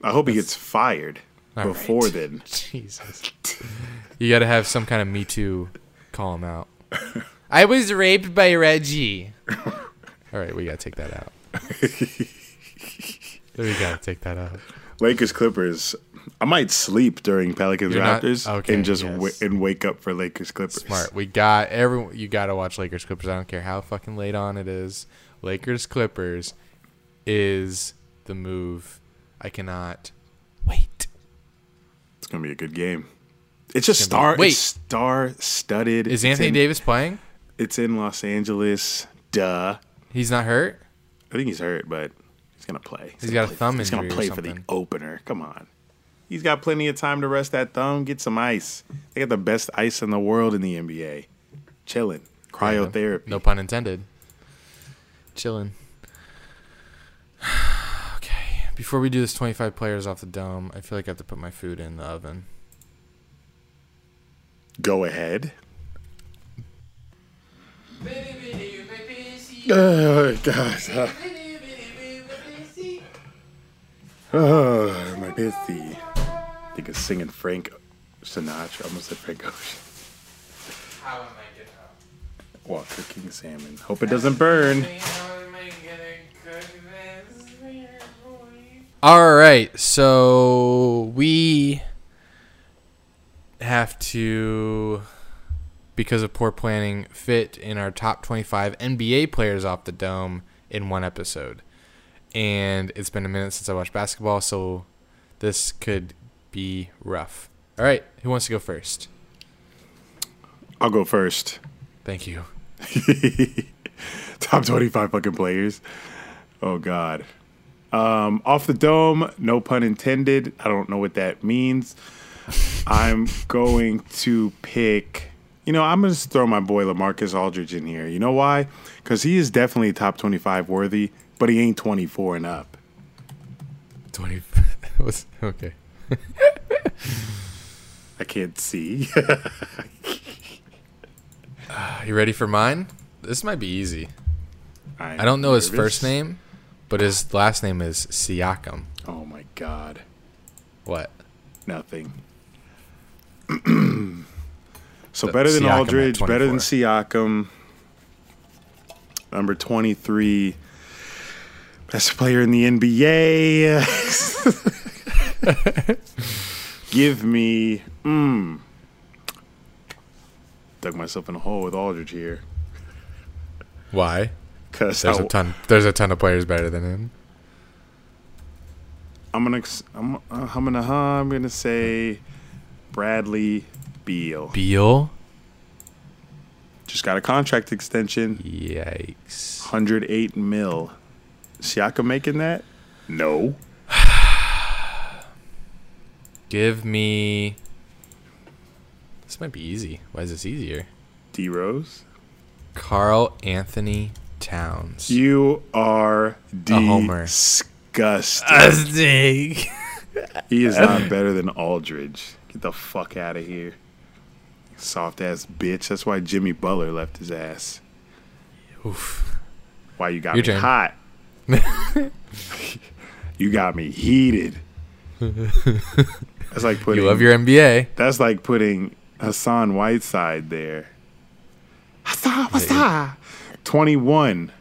I hope he gets fired All before right. then. Jesus. you got to have some kind of Me Too call him out. I was raped by Reggie. All right, we got to take that out. we got to take that out. Lakers Clippers. I might sleep during Pelicans You're not- Raptors okay, and just yes. wa- and wake up for Lakers Clippers. Smart. We got everyone. You got to watch Lakers Clippers. I don't care how fucking late on it is. Lakers Clippers is the move. I cannot wait. It's gonna be a good game. It's just gonna be- star. Wait. It's star studded. Is Anthony Davis playing? It's in Los Angeles. Duh. He's not hurt. I think he's hurt, but he's gonna play. He's gonna got a play- thumb He's gonna injury or play for the something. opener. Come on. He's got plenty of time to rest that thumb. Get some ice. They got the best ice in the world in the NBA. Chilling. Cryotherapy. No pun intended. Chilling. okay. Before we do this 25 players off the dome, I feel like I have to put my food in the oven. Go ahead. Oh, God. Oh, my pissy. I think it's singing Frank Sinatra. I almost said Frank Ocean. How am I gonna? While cooking salmon. Hope it doesn't burn. All right, so we have to, because of poor planning, fit in our top 25 NBA players off the dome in one episode. And it's been a minute since I watched basketball, so this could be rough. All right, who wants to go first? I'll go first. Thank you. Top 25 fucking players. Oh, God. Um, off the dome, no pun intended. I don't know what that means. I'm going to pick. You know, I'm going to throw my boy LaMarcus Aldridge in here. You know why? Because he is definitely top 25 worthy, but he ain't 24 and up. 20. was, okay. I can't see. You ready for mine? This might be easy. I'm I don't know his first name, but his last name is Siakam. Oh my god. What? Nothing. so The better than Siakam Aldridge, better than Siakam. Number 23. Best player in the NBA. Give me. Mm, dug myself in a hole with Aldridge here. Why? Because There's a ton. There's a ton of players better than him. I'm gonna I'm uh, I'm gonna huh, I'm gonna say Bradley Beal. Beal. Just got a contract extension, Yikes. 108 mil. Siakam making that? No. Give me. This might be easy. Why is this easier? D Rose. Karl-Anthony Towns. You are homer. disgusting. he is not better than Aldridge. Get the fuck out of here. Soft ass bitch. That's why Jimmy Butler left his ass. Oof. Why you got Your me turn. hot. you got me heated. That's like putting You love your NBA. That's like putting Hassan Whiteside there. Hassan, that? 21.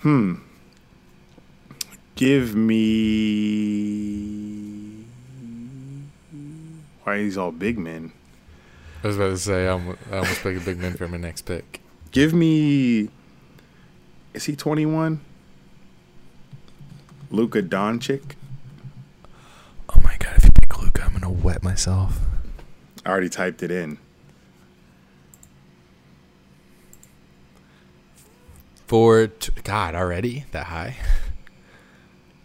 Hmm. Give me. Why are these all big men? I was about to say I almost, I almost picked a big man for my next pick. Give me. Is he 21? Luka Doncic. Oh my god! If you pick Luka, I'm gonna wet myself. I already typed it in. For t- God already that high.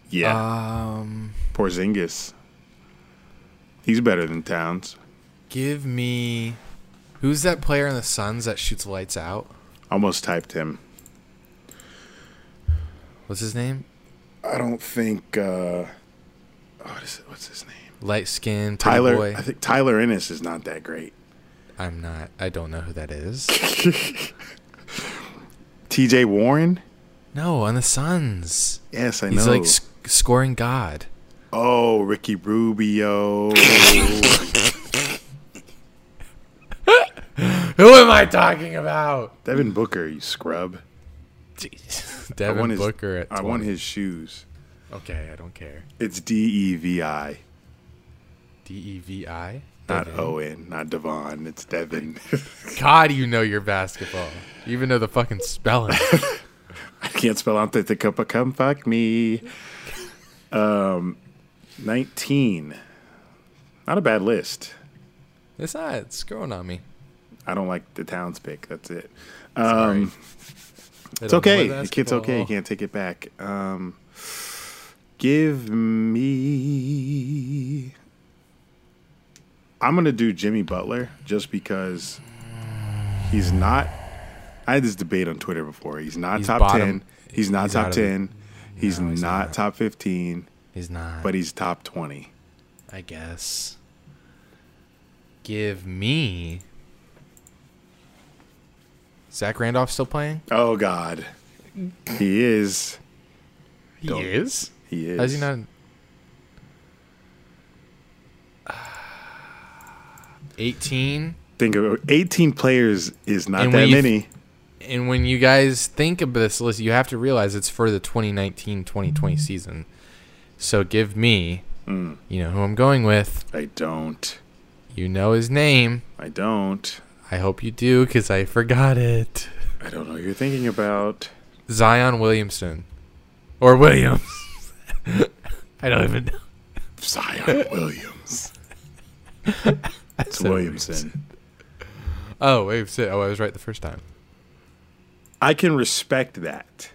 Yeah. Um, Porzingis. He's better than Towns. give me. Who's that player in the Suns that shoots lights out? Almost typed him. What's his name? I don't think. Uh, Oh, what is it? What's his name? Light skin Tyler. boy. I think Tyler Ennis is not that great. I'm not. I don't know who that is. T.J. Warren. no, on the Suns. Yes, I He's know. He's like sc- scoring god. oh, Ricky Rubio. Who am I talking about? Devin Booker, you scrub. Jeez. I Devin his, Booker at 20. I want his shoes. Okay, I don't care. It's D E V I, D E V I. not Devin. Owen, not Devon. It's Devin. God, you know your basketball. You even know the fucking spelling. I can't spell out the Antetokounmpo. Come fuck me. Um, nineteen. Not a bad list. it's not. It's growing on me. I don't like the Towns pick. That's it. Um, it's okay. The kid's okay. You can't take it back. Um, give me. I'm gonna do Jimmy Butler just because he's not. I had this debate on Twitter before. He's not He's top bottom- ten. He's not he's top the- ten. He's, No, he's not, not. top fifteen, He's not. but he's top twenty. I guess. Give me. Zach Randolph still playing? Oh God, he is. He Don't- is. He is. How's he not? Eighteen. Think of it. 18 players is not And that you- many. And when you guys think of this list, you have to realize it's for the 2019-2020 season. So give me, Mm, you know who I'm going with. I don't. You know his name. I don't. I hope you do, because I forgot it. I don't know what you're thinking about. Zion Williamson. Or Williams. I don't even know. Zion Williams. It's Williamson. Oh, wait, sit. Oh, I was right the first time. I can respect that.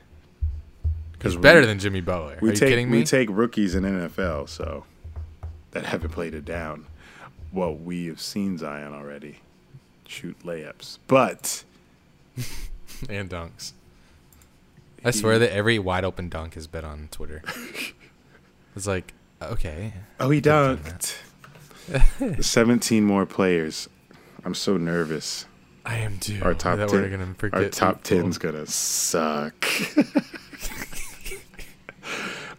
He's we- better than Jimmy Butler. we Are you take kidding me? we take rookies in NFL, so that haven't played it down. Well, we have seen Zion already shoot layups, but and dunks. I swear that every wide open dunk has been on Twitter. it's like, okay. oh, he dunked. 17 more players. I'm so nervous. I am too. Our top that 10 we're gonna Our top. 10's gonna suck.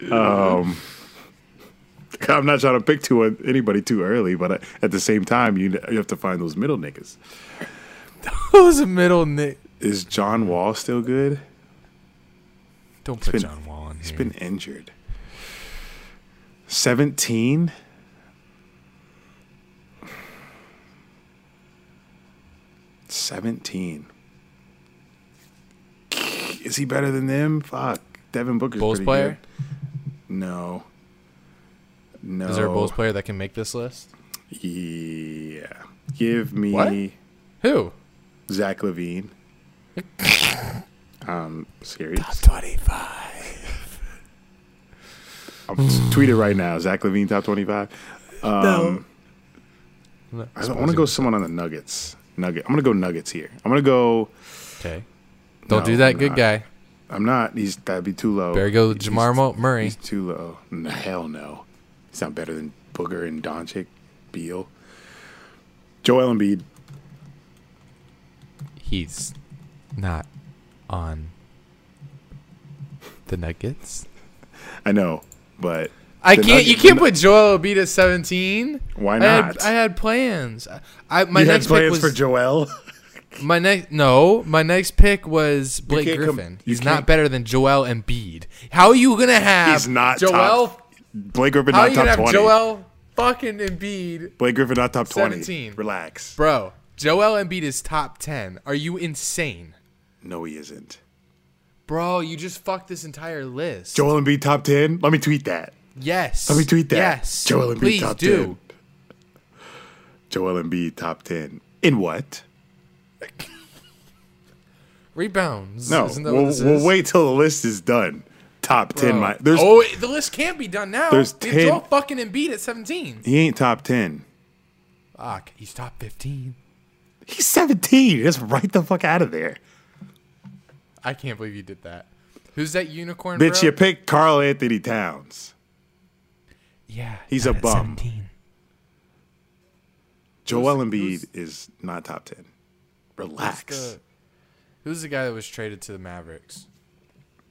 um, I'm not trying to pick too anybody too early, but at the same time, you you have to find those middle niggas. Who's a middle Nick? Is John Wall still good? Don't put been- John Wall in He's here. been injured. 17? Seventeen. Is he better than them? Fuck. Devin Booker's Bulls pretty player? good. No. No. Is there a Bulls player that can make this list? Yeah. Give me What? Who? Zach LaVine. um, serious. Twenty-five. I'm tweet it right now. Zach LaVine top twenty five. Um, no. I want to go someone on the Nuggets. Nugget. I'm gonna go Nuggets here. I'm gonna go. Okay. Don't No, do that, I'm good not. guy. I'm not. He's that'd be too low. Better go He's- Jamar Mo- Murray. He's too low. No, hell no. He's not better than Booker and Doncic, Beal. Joel Embiid. He's not on the Nuggets. I know, but I can't. Nugget- you can't put Joel Embiid at seventeen. Why I had, not? I had plans. I my you had next pick plans was for Joel. my next. No, my next pick was Blake can't com- Griffin. He's not better than Joel Embiid. How are you gonna have? He's not Joel. top- Blake Griffin not you gonna top have twenty. Joel fucking Embiid, Blake Griffin not top twenty. 17. Relax. bro? Joel Embiid is top ten. Are you insane? No, he isn't. Bro, you just fucked this entire list. Joel Embiid top ten. Let me tweet that. yes. Let me tweet that. Yes. Joel Embiid Please top do. 10. Joel Embiid top ten. In what? Rebounds. No, Isn't that we'll, what this we'll wait till the list is done. Top ten. My there's oh, the list can't be done now. There's 10 Joel fucking Embiid at 17. he ain't top ten. Fuck, he's top 15. He's seventeen. Just right the fuck out of there, I can't believe you did that. Who's that unicorn? bitch. bro? You picked Karl-Anthony Towns. Yeah, He's a bum. 17. Joel Who's- Embiid who's- is not top ten. Who's Relax. the, who's the guy that was traded to the Mavericks?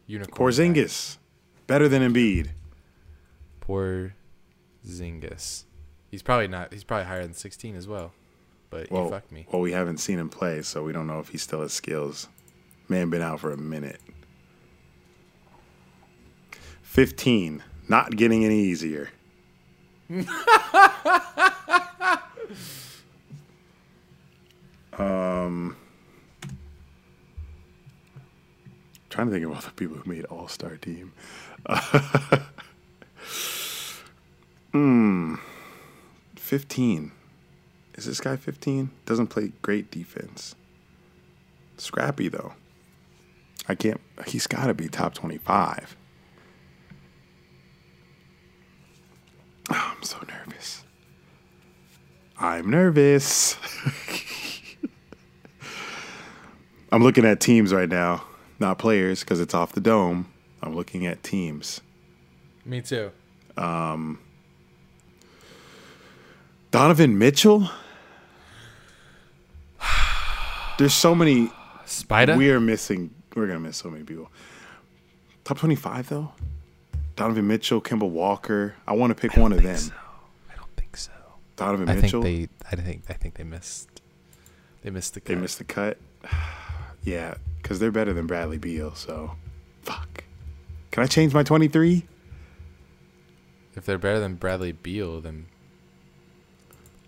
Unicorn. guy. Better than Embiid. Porzingis. He's probably not. He's probably higher than 16 as well. But you Well, fucked me. well, we haven't seen him play, so we don't know if he still has skills. Man, been out for a minute. Fifteen. Not getting any easier. um, trying to think of all the people who made All Star team. Hmm. Fifteen. Is this guy 15? Doesn't play great defense. Scrappy though. I can't. He's got to be top 25. Oh, I'm so nervous. I'm nervous. I'm looking at teams right now, not players because it's off the dome. I'm looking at teams. Me too. Um, Donovan Mitchell? There's so many Spider. We are missing. We're gonna miss so many people. Top twenty-five though. Donovan Mitchell, Kemba Walker. I want to pick one of them. I don't think so. Donovan I Mitchell. think they. I think. I think they missed. They missed the. they cut. missed the cut. yeah, because they're better than Bradley Beal. So, fuck. Can I change my twenty-three? If they're better than Bradley Beal, then.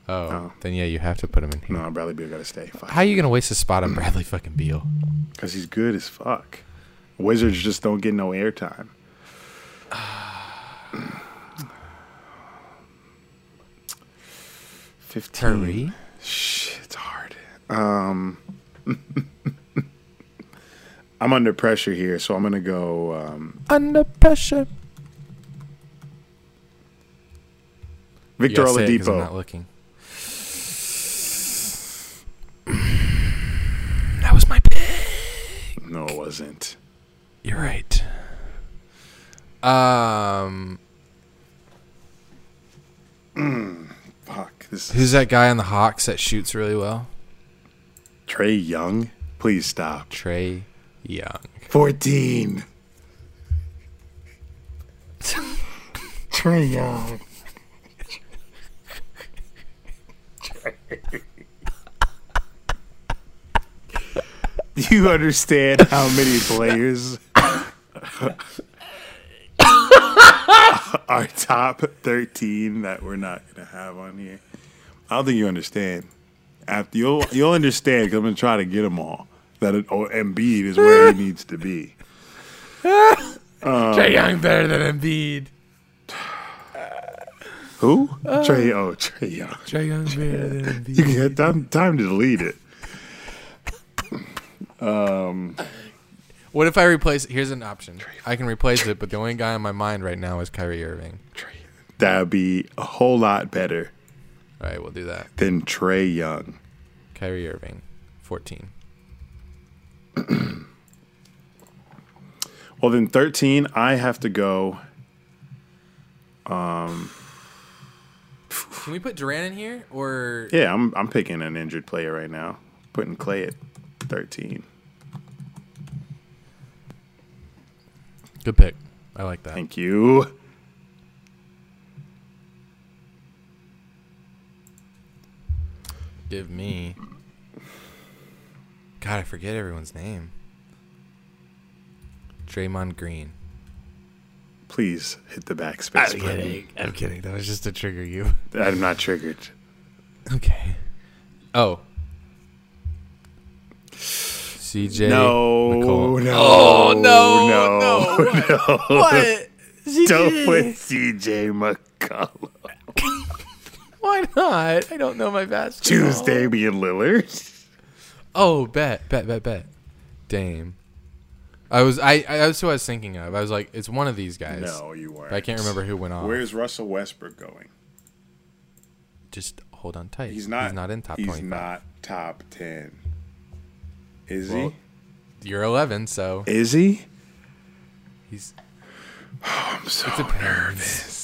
Oh, Oh. then yeah, you have to put him in here. No, Bradley Beal got to stay. Fuck. How are you gonna waste a spot on Bradley fucking Beal? Because he's good as fuck. Wizards just don't get no airtime. Fifteen. Shit, it's hard. Um, I'm under pressure here, so I'm gonna go. Um, Under pressure. Victor say it I'm not looking. That was my pick. No, it wasn't. You're right. Um, Fuck. This Who's is that guy on the Hawks that shoots really well? Trae Young. Please stop. Trae Young. 14. Trae Young. Do you understand how many players are top 13 that we're not going to have on here? I don't think you understand. After you'll you'll understand 'cause I'm going to try to get them all. That it, oh, Embiid is where he needs to be. Trae Young better than Embiid. Who? Uh, Trae. Oh, Trae Young. Trae Young better than Embiid. You get time, time to delete it. What if I replace? Here's an option. I can replace it, but the only guy on my mind right now is Kyrie Irving. That'd be a whole lot better All right, we'll do that. than Trae Young. Kyrie Irving, 14. Well, then 13, I have to go. Um. Can we put Durant in here or? Yeah, I'm I'm picking an injured player right now. Putting Klay at 13. Good pick. I like that. Thank you. Give me. God, I forget everyone's name. Draymond Green. Please hit the backspace I'm button. I'm kidding. That was just to trigger you. I'm not triggered. Okay. Oh. CJ. No, McCollum. no. Oh no! no, No! no. What? Don't put CJ McCollum. Why not? I don't know my basketball. Choose Damian Lillard. Oh, bet, bet, bet, bet. Dame. I was I, I that's what I was thinking of. I was like, it's one of these guys. No, you weren't. I can't remember who went off. Where's Russell Westbrook going? Just hold on tight. He's not. He's not in top He's 25. not top ten. Is Well, You're 11, so? Is he? he's Oh, I'm so depends.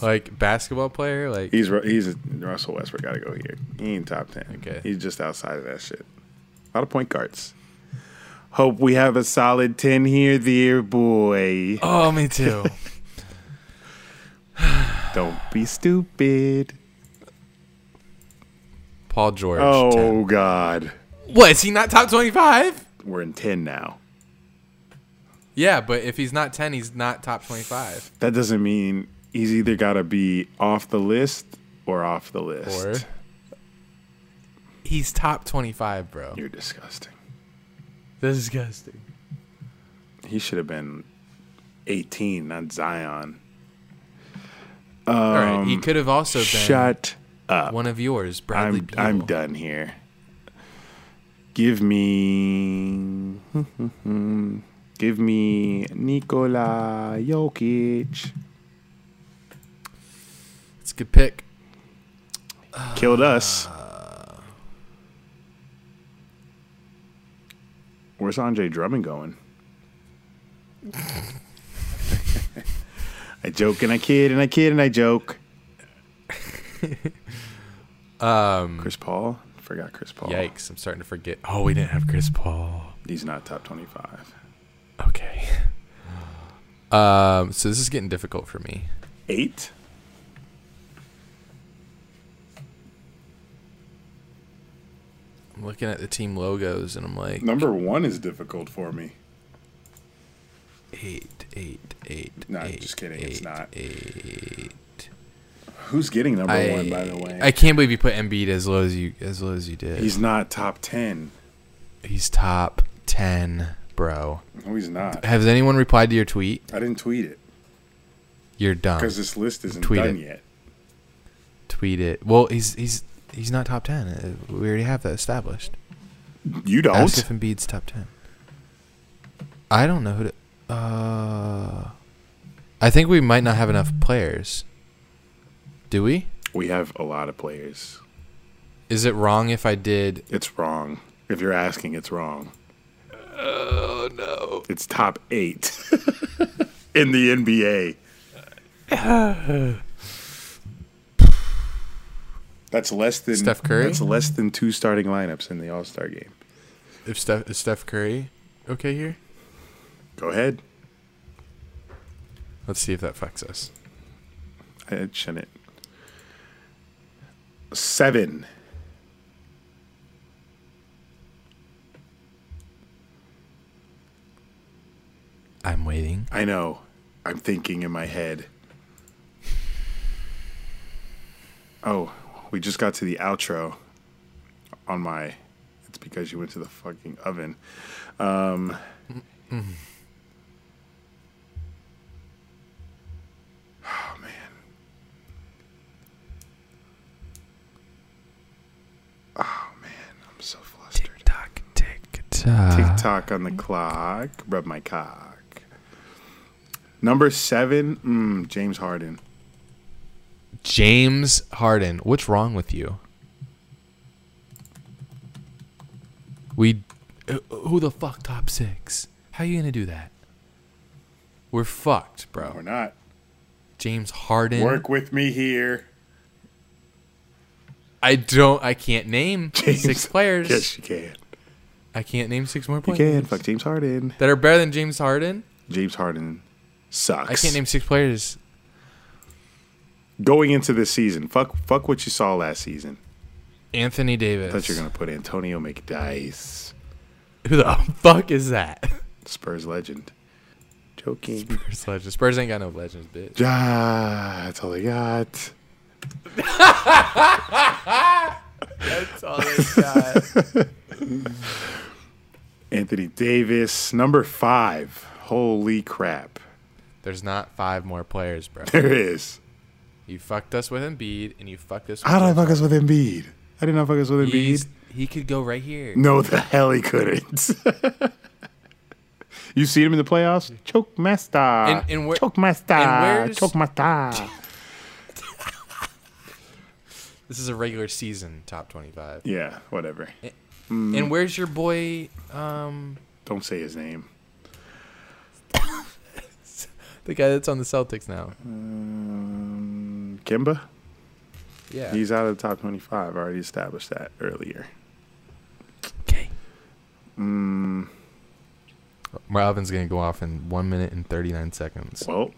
Like basketball player, like He's he's a, Russell Westbrook. Got to go here. He ain't top ten. Okay. He's just outside of that shit. A lot of point guards. Hope we have a solid ten here, dear boy. oh, me too. Don't be stupid. Paul George. Oh 10. God, what is he not top 25? we're in ten now. Yeah, but if he's not 10, he's not top 25. That doesn't mean he's either got to be off the list or off the list. Or he's top 25, bro. You're disgusting. disgusting. He should have been 18, not Zion. All right, he um, could have also been Shut up. one of yours, Bradley I'm I'm done here. Give me Give me Nikola Jokic. It's a good pick. Killed us. Where's Andre Drummond going? I joke and I kid and I kid and I joke. Um, Chris Paul? Forgot Chris Paul. yikes! I'm starting to forget. Oh, we didn't have Chris Paul. He's not top 25. Okay. Um, so this is getting difficult for me. Eight? I'm looking at the team logos and I'm like, Number one is difficult for me. eight, eight, eight. No, eight, just kidding, it's not. Eight. Who's getting number I, one, by the way? I can't believe you put Embiid as low as you as low as you did. he's not top 10. He's top ten, bro. No, he's not. Has anyone replied to your tweet? I didn't tweet it You're dumb. because this list isn't Tweet done it. yet. Tweet it. Well, he's he's he's not top ten. Uh, We already have that established. You don't. Ask if Embiid's top ten. I don't know who to. Uh, I think we might not have enough players. Do we? We have a lot of players. Is it wrong if I did? It's wrong. If you're asking, it's wrong. Oh no! It's top eight in the NBA. That's less than Steph Curry? That's less than two starting lineups in the All Star game. If Steph is Steph Curry okay here? Go ahead. Let's see if that fucks us. It shouldn't. Seven. I'm waiting. I know. I'm thinking in my head. Oh, we just got to the outro on my. It's because you went to the fucking oven. Um, oh, man. Oh, man. I'm so flustered. Tock, tick, tock. Tick tock on the clock. Rub my cock. Number seven, mm, James Harden. James Harden. What's wrong with you? We. uh, Who the fuck top six? How are you gonna do that? We're fucked, bro. We're not. James Harden. Work with me here. I don't. I can't name James- six players. Yes, you can. I can't name six more You players can. Fuck James Harden. that are better than James Harden. James Harden sucks. I can't name six players. Going into this season, fuck, fuck what you saw last season. Anthony Davis. I thought you were gonna put Antonio McDyess, Who the fuck is that? Spurs legend. Joking. Spurs legend. Spurs ain't got no legends, bitch. Ah, that's all they got. That's all they got. Anthony Davis, number five. Holy crap. There's not five more players, bro. There is. You fucked us with Embiid, and you fucked us. With How did I fuck us with Embiid? I did not fuck us with Harden. Embiid. He could go right here. No, the hell he couldn't. you seen him in the playoffs? Choke master. And- and where- Choke master. and Choke master. This is a regular season top 25. yeah, whatever. And where's your boy? Um, Don't say his name. the guy that's on the Celtics now. Um, Kemba? Yeah. He's out of the top 25. I already established that earlier. okay. Mm, Marvin's gonna go off in one minute and 39 seconds. well,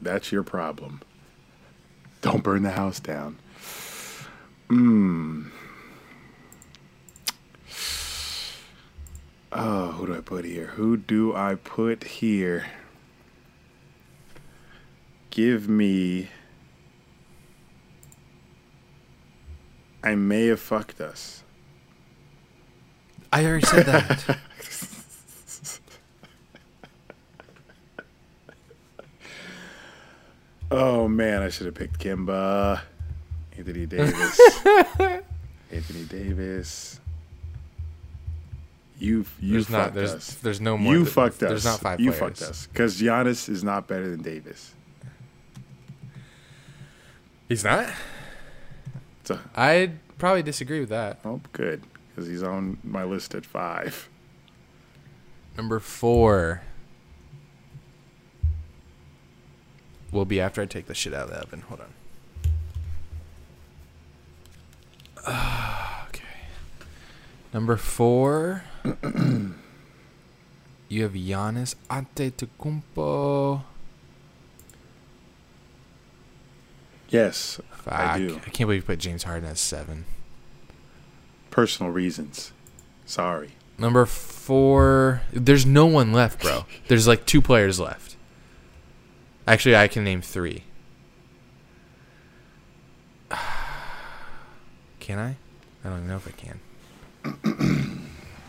that's your problem. Don't burn the house down. Mm. Oh, who do I put here? Who do I put here? Give me. I may have fucked us. I already said that. Oh man, I should have picked Kemba. Anthony Davis. Anthony Davis. You you there's not. fucked There's us. there's no more. You th- fucked us. There's not five You players. fucked us because Giannis is not better than Davis. He's not. So, I'd probably disagree with that. oh, good because he's on my list at five. Number four will be after I take the shit out of the oven. Hold on. Ah, okay. Number four. You have Giannis Antetokounmpo. Yes, Fuck. I do. I can't believe you put James Harden as seven. Personal reasons. Sorry. Number four. There's no one left, bro. There's like two players left. Actually, I can name three. Can I? I don't even know if I can.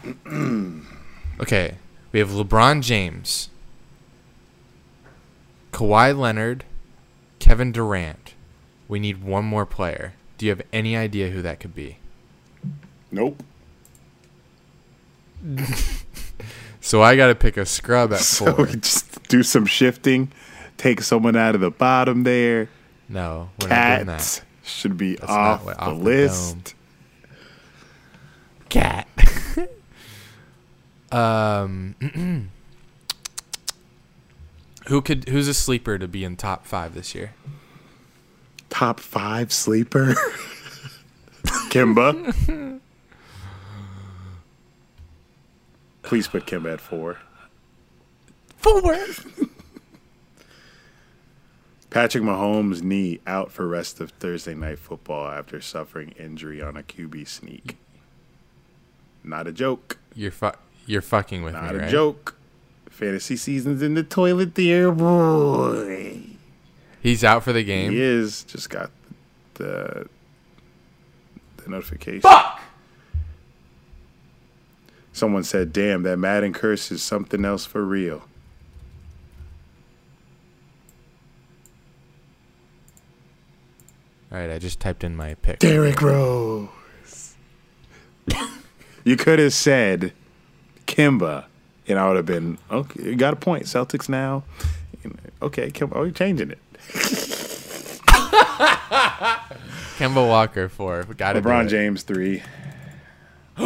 okay, we have LeBron James, Kawhi Leonard, Kevin Durant. We need one more player. Do you have any idea who that could be? Nope. So I got to pick a scrub at So four. we just do some shifting, take someone out of the bottom there. No, we're not doing that. Cat should be That's off, the off the list. Cat. Um, who could? Who's a sleeper to be in top five this year? top five sleeper. Kemba. Please put Kemba at four. Four. Patrick Mahomes' knee out for rest of Thursday night football after suffering injury on a QB sneak. Not a joke. You're fu- You're fucking with Not me, a right? joke. Fantasy season's in the toilet, dear boy. He's out for the game. He is. Just got the the notification. Fuck. Someone said, "Damn, that Madden curse is something else for real." All right, I just typed in my pick. Derrick Rose. you could have said Kemba, and I would have been okay. You got a point. Celtics now. Okay, Kemba. Oh, you're changing it. Kemba Walker four. Got it. LeBron James three.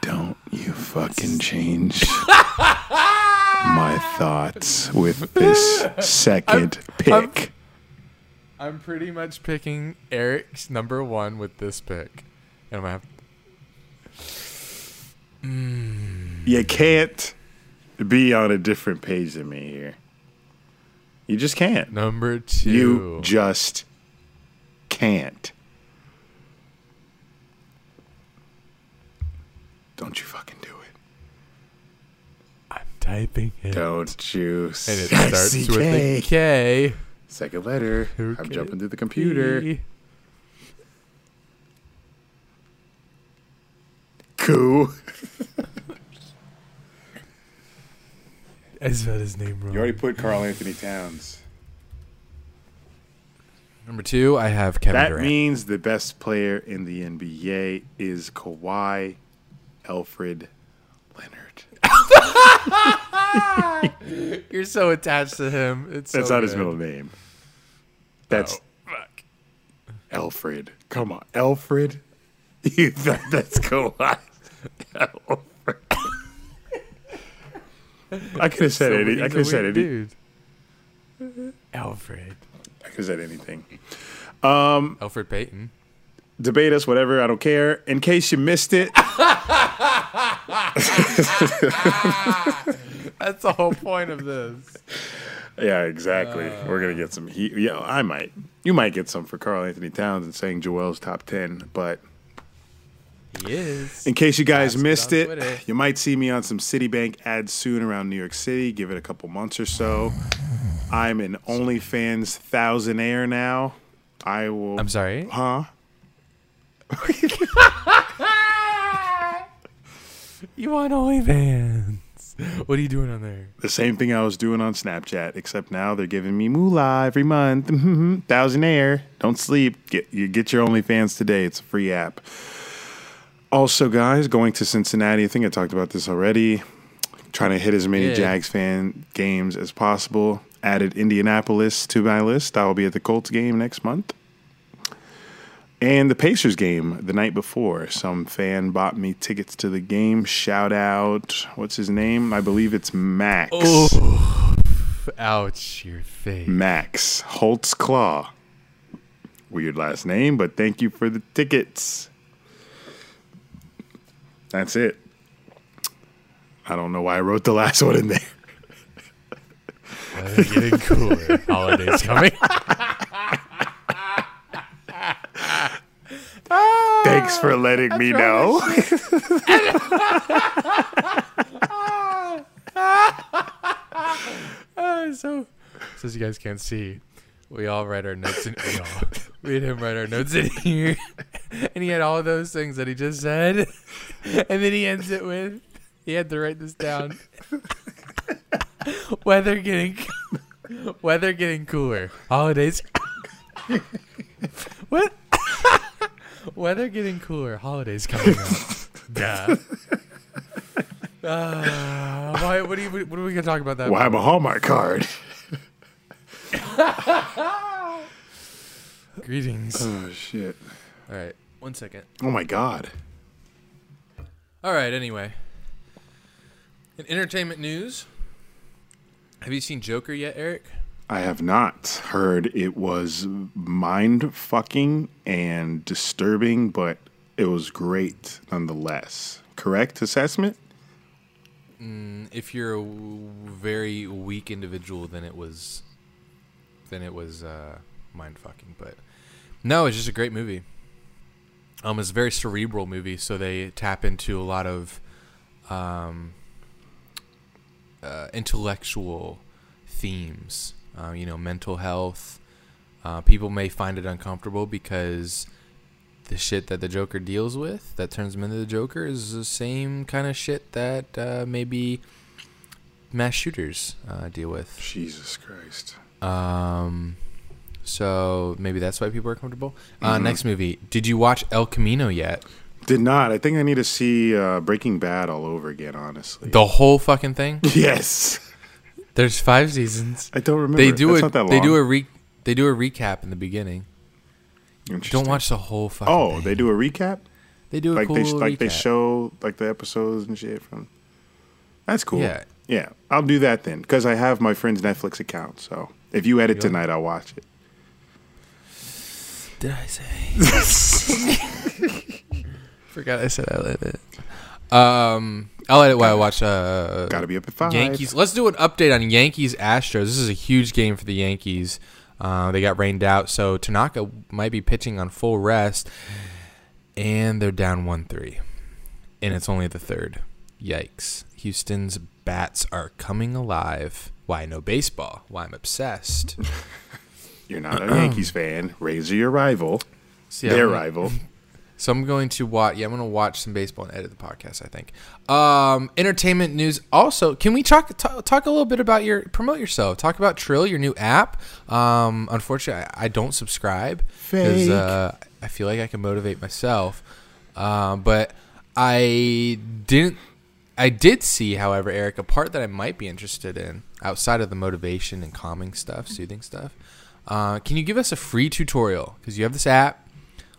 Don't you fucking change my thoughts with this 2nd pick. I'm pretty much picking Eric's number one with this pick, I'm gonna have hmm. you can't be on a different page than me here. You just can't. number two. You just can't. Don't you fucking do it. I'm typing it, Don't you. and it starts with a K. Second letter. I'm jumping through the computer. Cool. I spelled his name wrong. You already put Karl-Anthony Towns. Number two, I have Kevin That Durant. means the best player in the NBA is Kawhi Alfred Leonard. You're so attached to him. It's That's so not his middle name. That's Oh, fuck. Alfred. Come on, Alfred. You thought that's Kawhi. Alfred. I could have said So any. he's I a could have said weird any. dude. Alfred. I could have said anything. Um, Alfred Payton. Debate us, whatever. I don't care. In case you missed it, That's the whole point of this. yeah, exactly. We're gonna get some heat. Yeah, I might. You might get some for Karl-Anthony Towns and saying Joel's top ten, but He is. In case you guys Ask missed on it, you might see me on some Citibank ads soon around New York City. Give it a couple months or so. I'm an OnlyFans thousandaire now. I will. I'm sorry. Huh? You on OnlyFans? What are you doing on there? The same thing I was doing on Snapchat, except now they're giving me moolah every month. thousandaire. Don't sleep. Get you get your OnlyFans today. It's a free app. Also, guys, going to Cincinnati. I think I talked about this already. Trying to hit as many Yeah. Jags fan games as possible. Added Indianapolis to my list. I will be at the Colts game next month. And the Pacers game the night before. Some fan bought me tickets to the game. Shout out, what's his name? I believe it's Max. Oh, ouch, your face. Max Holtz Claw. Weird last name, but thank you for the tickets. That's it. I don't know why I wrote the last one in there. Weather getting cooler. Holidays coming. Thanks for letting me know. So, since you guys can't see, we all write our notes in. We all, we had him write our notes in here, and he had all those things that he just said, and then he ends it with, he had to write this down. weather getting, weather getting cooler. Holidays. what? weather getting cooler. Holidays coming up. Duh. Uh, why, what, are you, what are we gonna talk about that? Well, I have a Hallmark card. Greetings. Oh, shit. All right, one second. Oh, my God. All right, anyway. In entertainment news, Have you seen Joker yet, Eric? I have not heard it was mind fucking and disturbing, but it was great nonetheless. Correct assessment? Mm, if you're a w- very weak individual, then it was, then it was uh, mind fucking. But no, it's just a great movie. Um, it's a very cerebral movie, so they tap into a lot of, um, uh, intellectual themes. Uh, you know, mental health. Uh, people may find it uncomfortable because the shit that the Joker deals with that turns him into the Joker is the same kind of shit that uh, maybe mass shooters uh, deal with. Jesus Christ. Um, so maybe that's why people are comfortable. Uh, Next movie. Did you watch El Camino yet? Did not. I think I need to see uh, Breaking Bad all over again, honestly. The whole fucking thing. yes. There's five seasons. I don't remember. They do That's a not that they do a re they do a recap in the beginning. Don't watch the whole fucking. Oh, thing. they do a recap? They do a like cool they sh- like they show like the episodes and shit from. That's cool. Yeah. yeah. I'll do that then because I have my friend's Netflix account. So if you edit tonight, I'll watch it. Did I say? Forgot I said I let it. Um, I'll let it while I watch uh, Got to be up at five. Yankees. Let's do an update on Yankees Astros. This is a huge game for the Yankees. Uh, they got rained out, so Tanaka might be pitching on full rest, and they're down one three, and it's only the third. Yikes! Houston's bats are coming alive. Why no baseball? Why I'm obsessed. You're not a Yankees fan. Razor your rival. See, Their I'm- rival. So I'm going to watch. Yeah, I'm going to watch some baseball and edit the podcast. I think. Um, entertainment news. Also, can we talk talk, talk a little bit about your promote yourself? Talk about Trill, your new app. Um, unfortunately, I, I don't subscribe because uh, I feel like I can motivate myself. Um, but I didn't. I did see, however, Eric, a part that I might be interested in outside of the motivation and calming stuff, soothing stuff. Uh, can you give us a free tutorial? Because you have this app.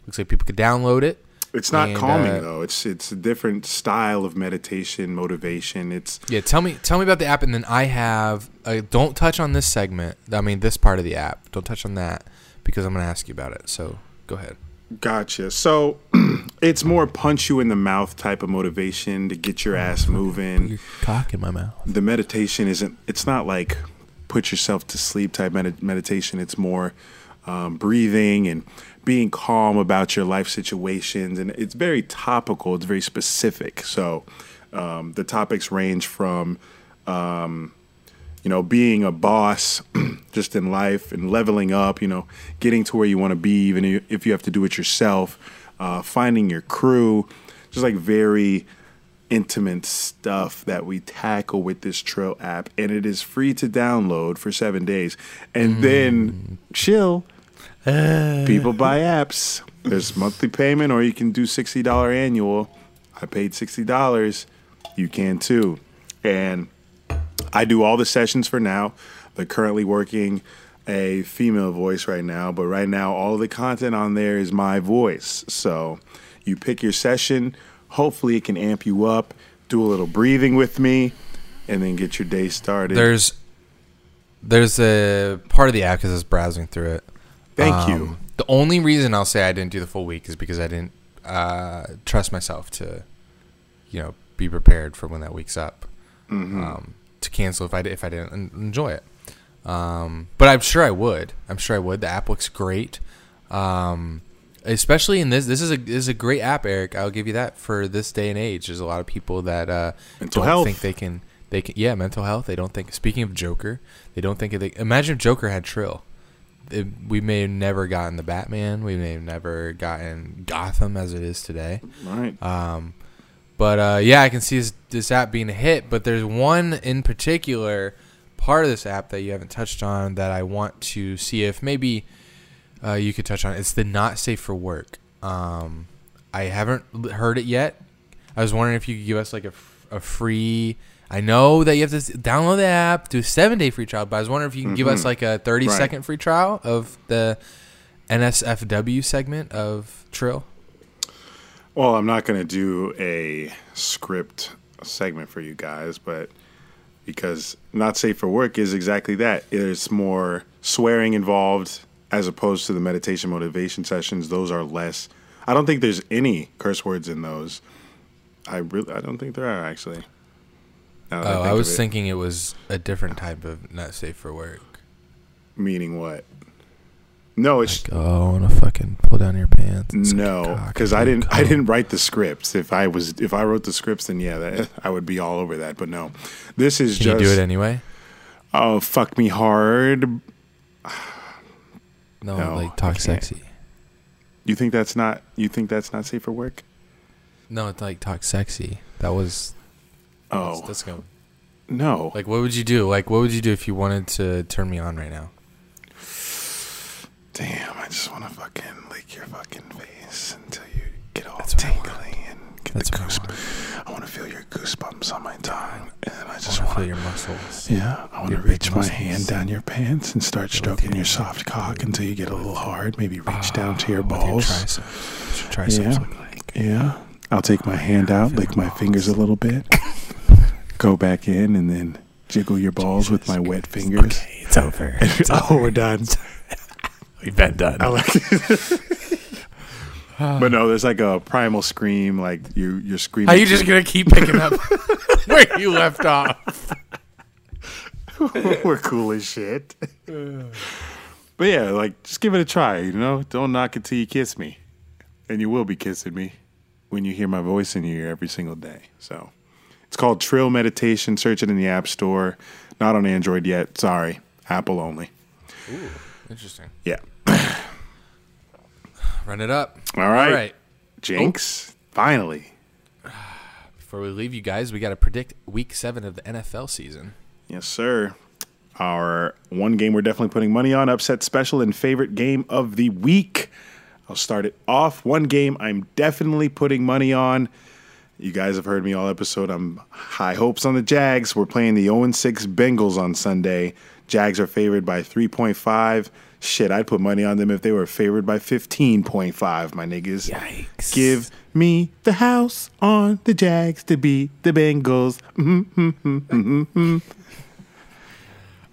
Looks like people could download it. It's not And, calming uh, though. It's it's a different style of meditation, motivation. It's Yeah, tell me tell me about the app, and then I have. Uh, don't touch on this segment. I mean, this part of the app. Don't touch on that because I'm going to ask you about it. So go ahead. Gotcha. So it's more punch you in the mouth type of motivation to get your ass moving. cock in my mouth. The meditation isn't, it's not like put yourself to sleep type med- meditation. It's more um, breathing and being calm about your life situations. And it's very topical, it's very specific. So um, the topics range from, um, you know, being a boss just in life and leveling up, you know, getting to where you want to be, even if you have to do it yourself, uh, finding your crew, just like very intimate stuff that we tackle with this Trill app. And it is free to download for seven days. And then chill. People buy apps. There's monthly payment, or you can do $60 annual. I paid $60. You can too. And I do all the sessions for now. They're currently working a female voice right now, but right now all of the content on there is my voice. So you pick your session. Hopefully, it can amp you up. Do a little breathing with me, and then get your day started. There's there's a part of the app because I was browsing through it. Thank you. Um, The only reason I'll say I didn't do the full week is because I didn't uh, trust myself to, you know, be prepared for when that week's up. Mm-hmm. Um, to cancel if I if I didn't enjoy it. Um, but I'm sure I would. I'm sure I would. The app looks great. Um, especially in this, this is a this is a great app, Eric. I'll give you that for this day and age. There's a lot of people that uh, Mental don't health. think they can. They can. Yeah, mental health. They don't think. Speaking of Joker, they don't think. They, imagine if Joker had Trill. It, we may have never gotten the Batman. We may have never gotten Gotham as it is today. right. Um, but uh, yeah, I can see this, this app being a hit. But there's one in particular part of this app that you haven't touched on that I want to see if maybe uh, you could touch on. It's the not safe for work. Um, I haven't heard it yet. I was wondering if you could give us like a, f- a free. I know that you have to download the app, do a seven day free trial, but I was wondering if you can give us Mhm. like a thirty Right. second free trial of the NSFW segment of Trill. Well, I'm not going to do a script segment for you guys, but because not safe for work is exactly that. It's more swearing involved as opposed to the meditation motivation sessions. Those are less. I don't think there's any curse words in those. I really, I don't think there are actually. Oh, think I was it. thinking it was a different type of not safe for work. Meaning what? No, it's Like, oh, I want to fucking pull down your pants. and suck your no, because I didn't. I didn't write the scripts. If I was, if I wrote the scripts, then yeah, that, I would be all over that. But no, this is Can just. you do it anyway? oh, fuck me hard. No, No, like talk sexy. You think that's not? You think that's not safe for work? No, it's like talk sexy. That was. Oh That's, that's go. no! Like, what would you do? Like, what would you do if you wanted to turn me on right now? Damn, I just want to fucking lick your fucking face until you get all That's tingly and get That's the I goosebumps. I want to feel your goosebumps on my tongue, and then I just want to feel your muscles. Yeah, I want to reach my hand down your pants and start stroking your soft cock until you get a little hard. Maybe reach ah, down to your balls. triceps. What's your triceps Yeah. like? Yeah. I'll take my hand out, lick my fingers a little bit, go back in, and then jiggle your balls with my wet fingers. Okay, it's over. oh, we're done. We've been done. Like but no, there's like a primal scream, like you you're screaming. Are you just gonna keep picking up where you left off? we're cool as shit. but yeah, like just give it a try. You know, don't knock it till you kiss me, and you will be kissing me when you hear my voice in your ear every single day. So it's called Trill Meditation. Search it in the App Store. Not on Android yet. Sorry, Apple only. Interesting. Yeah. Run it up. All right. All right. Jinx. Finally. Before we leave you guys, we got to predict Week Seven of the NFL season. Yes, sir. Our one game we're definitely putting money on, upset special and favorite game of the week. I'll start it off. One game I'm definitely putting money on. You guys have heard me all episode. I'm high hopes on the Jags. We're playing the 0 6 Bengals on Sunday. Jags are favored by 3.5. Shit, I'd put money on them if they were favored by 15.5, my niggas. Yikes. Give me the house on the Jags to beat the Bengals.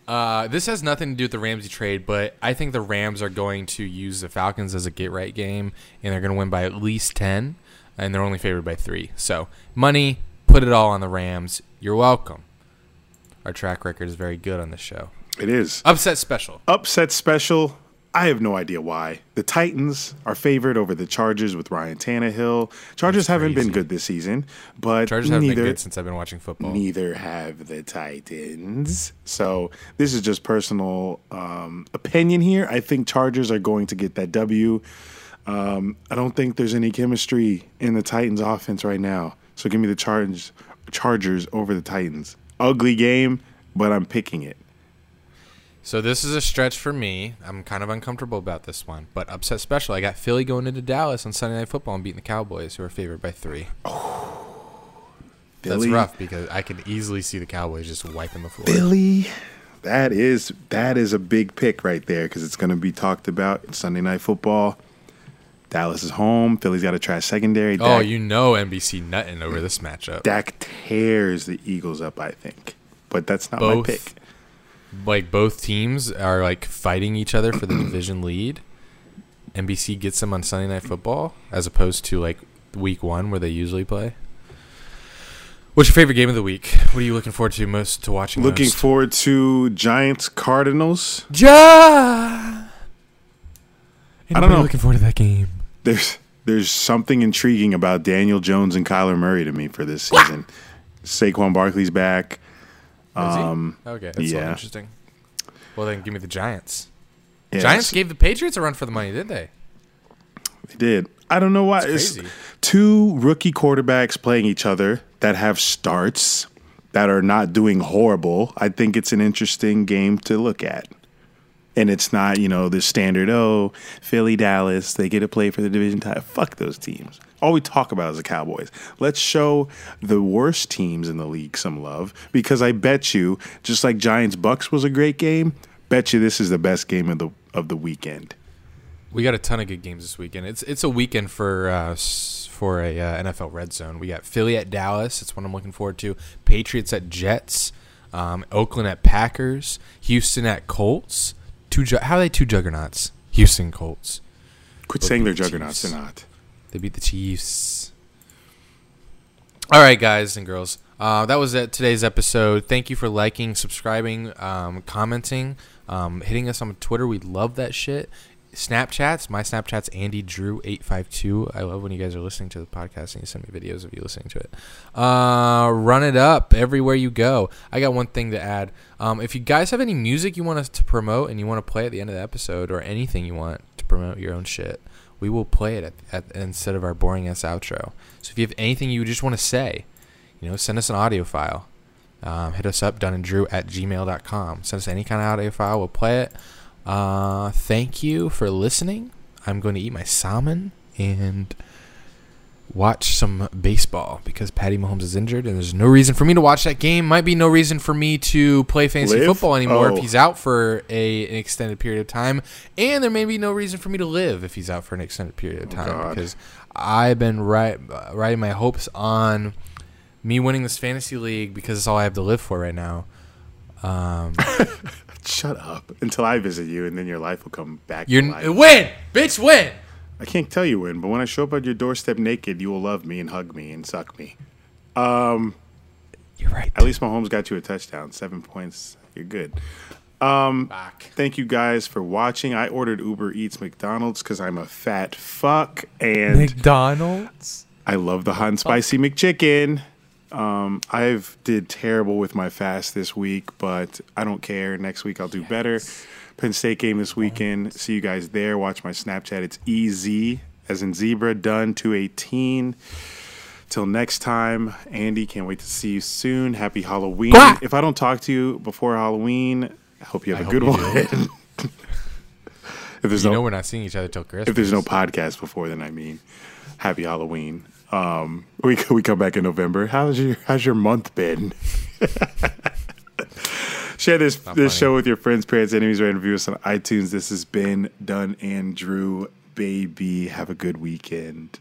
Uh, this has nothing to do with the Ramsey trade, but I think the Rams are going to use the Falcons as a get right game, and they're going to win by at least 10, and they're only favored by three. So, money, put it all on the Rams. You're welcome. Our track record is very good on this show. It is. Upset special. Upset special. I have no idea why. The Titans are favored over the Chargers with Ryan Tannehill. Chargers haven't been good this season, but Chargers haven't neither been good since I've been watching football. neither have the Titans. So this is just personal um, opinion here. I think Chargers are going to get that W. Um, I don't think there's any chemistry in the Titans offense right now. So give me the Chargers, Chargers over the Titans. Ugly game, but I'm picking it. So this is a stretch for me. I'm kind of uncomfortable about this one, but upset special. I got Philly going into Dallas on Sunday Night Football and beating the Cowboys, who are favored by three. That's Philly- rough because I can easily see the Cowboys just wiping the floor. Philly. That is that is a big pick right there because it's going to be talked about in Sunday Night Football. Dallas is home. Philly's got a trash secondary. Oh, Dak, you know NBC nutting over this matchup. Dak tears the Eagles up. I think, but that's not Both my pick. Like both teams are like fighting each other for the division lead. NBC gets them on Sunday Night Football as opposed to like week one where they usually play. What's your favorite game of the week? What are you looking forward to most to watching? Looking most? forward to Giants Cardinals. Ja. I don't know. Looking forward to that game. There's there's something intriguing about Daniel Jones and Kyler Murray to me for this season. Saquon Barkley's back. Um, okay, that's yeah. yeah. interesting. Well, then give me the Giants. Yeah, Giants gave the Patriots a run for the money, did they? They did. I don't know why. It's It's two rookie quarterbacks playing each other that have starts that are not doing horrible. I think it's an interesting game to look at. And it's not, you know, the standard, oh, Philly, Dallas, they get to play for the division title. Fuck those teams. All we talk about is the Cowboys. Let's show the worst teams in the league some love because I bet you, just like Giants Bucks was a great game, bet you this is the best game of the of the weekend. We got a ton of good games this weekend. It's it's a weekend for uh, for a uh, NFL Red Zone. We got Philly at Dallas. It's one I'm looking forward to. Patriots at Jets. Um, Oakland at Packers. Houston at Colts. Two. Ju- how are they two juggernauts? Houston Colts. Quit saying they're juggernauts. They're not. They beat the Chiefs. All right, guys and girls. Uh, that was it, today's episode. Thank you for liking, subscribing, um, commenting, um, hitting us on Twitter. We love that shit. Snapchats. My Snapchat's Andy Drew eight five two. I love when you guys are listening to the podcast and you send me videos of you listening to it. Uh, run it up everywhere you go. I got one thing to add. Um, if you guys have any music you want us to promote and you want to play at the end of the episode or anything you want to promote your own shit, we will play it at, at instead of our boring ass outro. So if you have anything you just want to say, you know, send us an audio file. Um, hit us up, dunandrew at gmail.com. Send us any kind of audio file. We'll play it. Uh, thank you for listening. I'm going to eat my salmon and watch some baseball because Patty Mahomes is injured and there's no reason for me to watch that game. Might be no reason for me to play fantasy Live? football anymore Oh. if he's out for a, an extended period of time. And there may be no reason for me to live if he's out for an extended period of time Oh, because I've been right, riding my hopes on me winning this fantasy league because it's all I have to live for right now. Um, Shut up until I visit you, and then your life will come back. you're to life. win, bitch, win. I can't tell you when, but when I show up at your doorstep naked, you will love me and hug me and suck me. Um, You're right. At least Mahomes got you a touchdown, seven points. You're good. back. Thank you guys for watching. I ordered Uber Eats McDonald's because I'm a fat fuck, and McDonald's. I love the hot and spicy McChicken. Um, I've did terrible with my fast this week, but I don't care. Next week I'll do better. Penn State game this weekend. See you guys there. Watch my Snapchat. It's EZ as in zebra done 218. Till next time, Andy, can't wait to see you soon. Happy Halloween. Quack. If I don't talk to you before Halloween, I hope you have I a good one. if there's You no know we're not seeing each other till Christmas. if there's no podcast before then, I mean, happy Halloween. Um, we we come back in November. How's your how's your month been? Share this Not this funny. show with your friends, parents, enemies, and review us on iTunes. This has been Done and Drew, baby. Have a good weekend.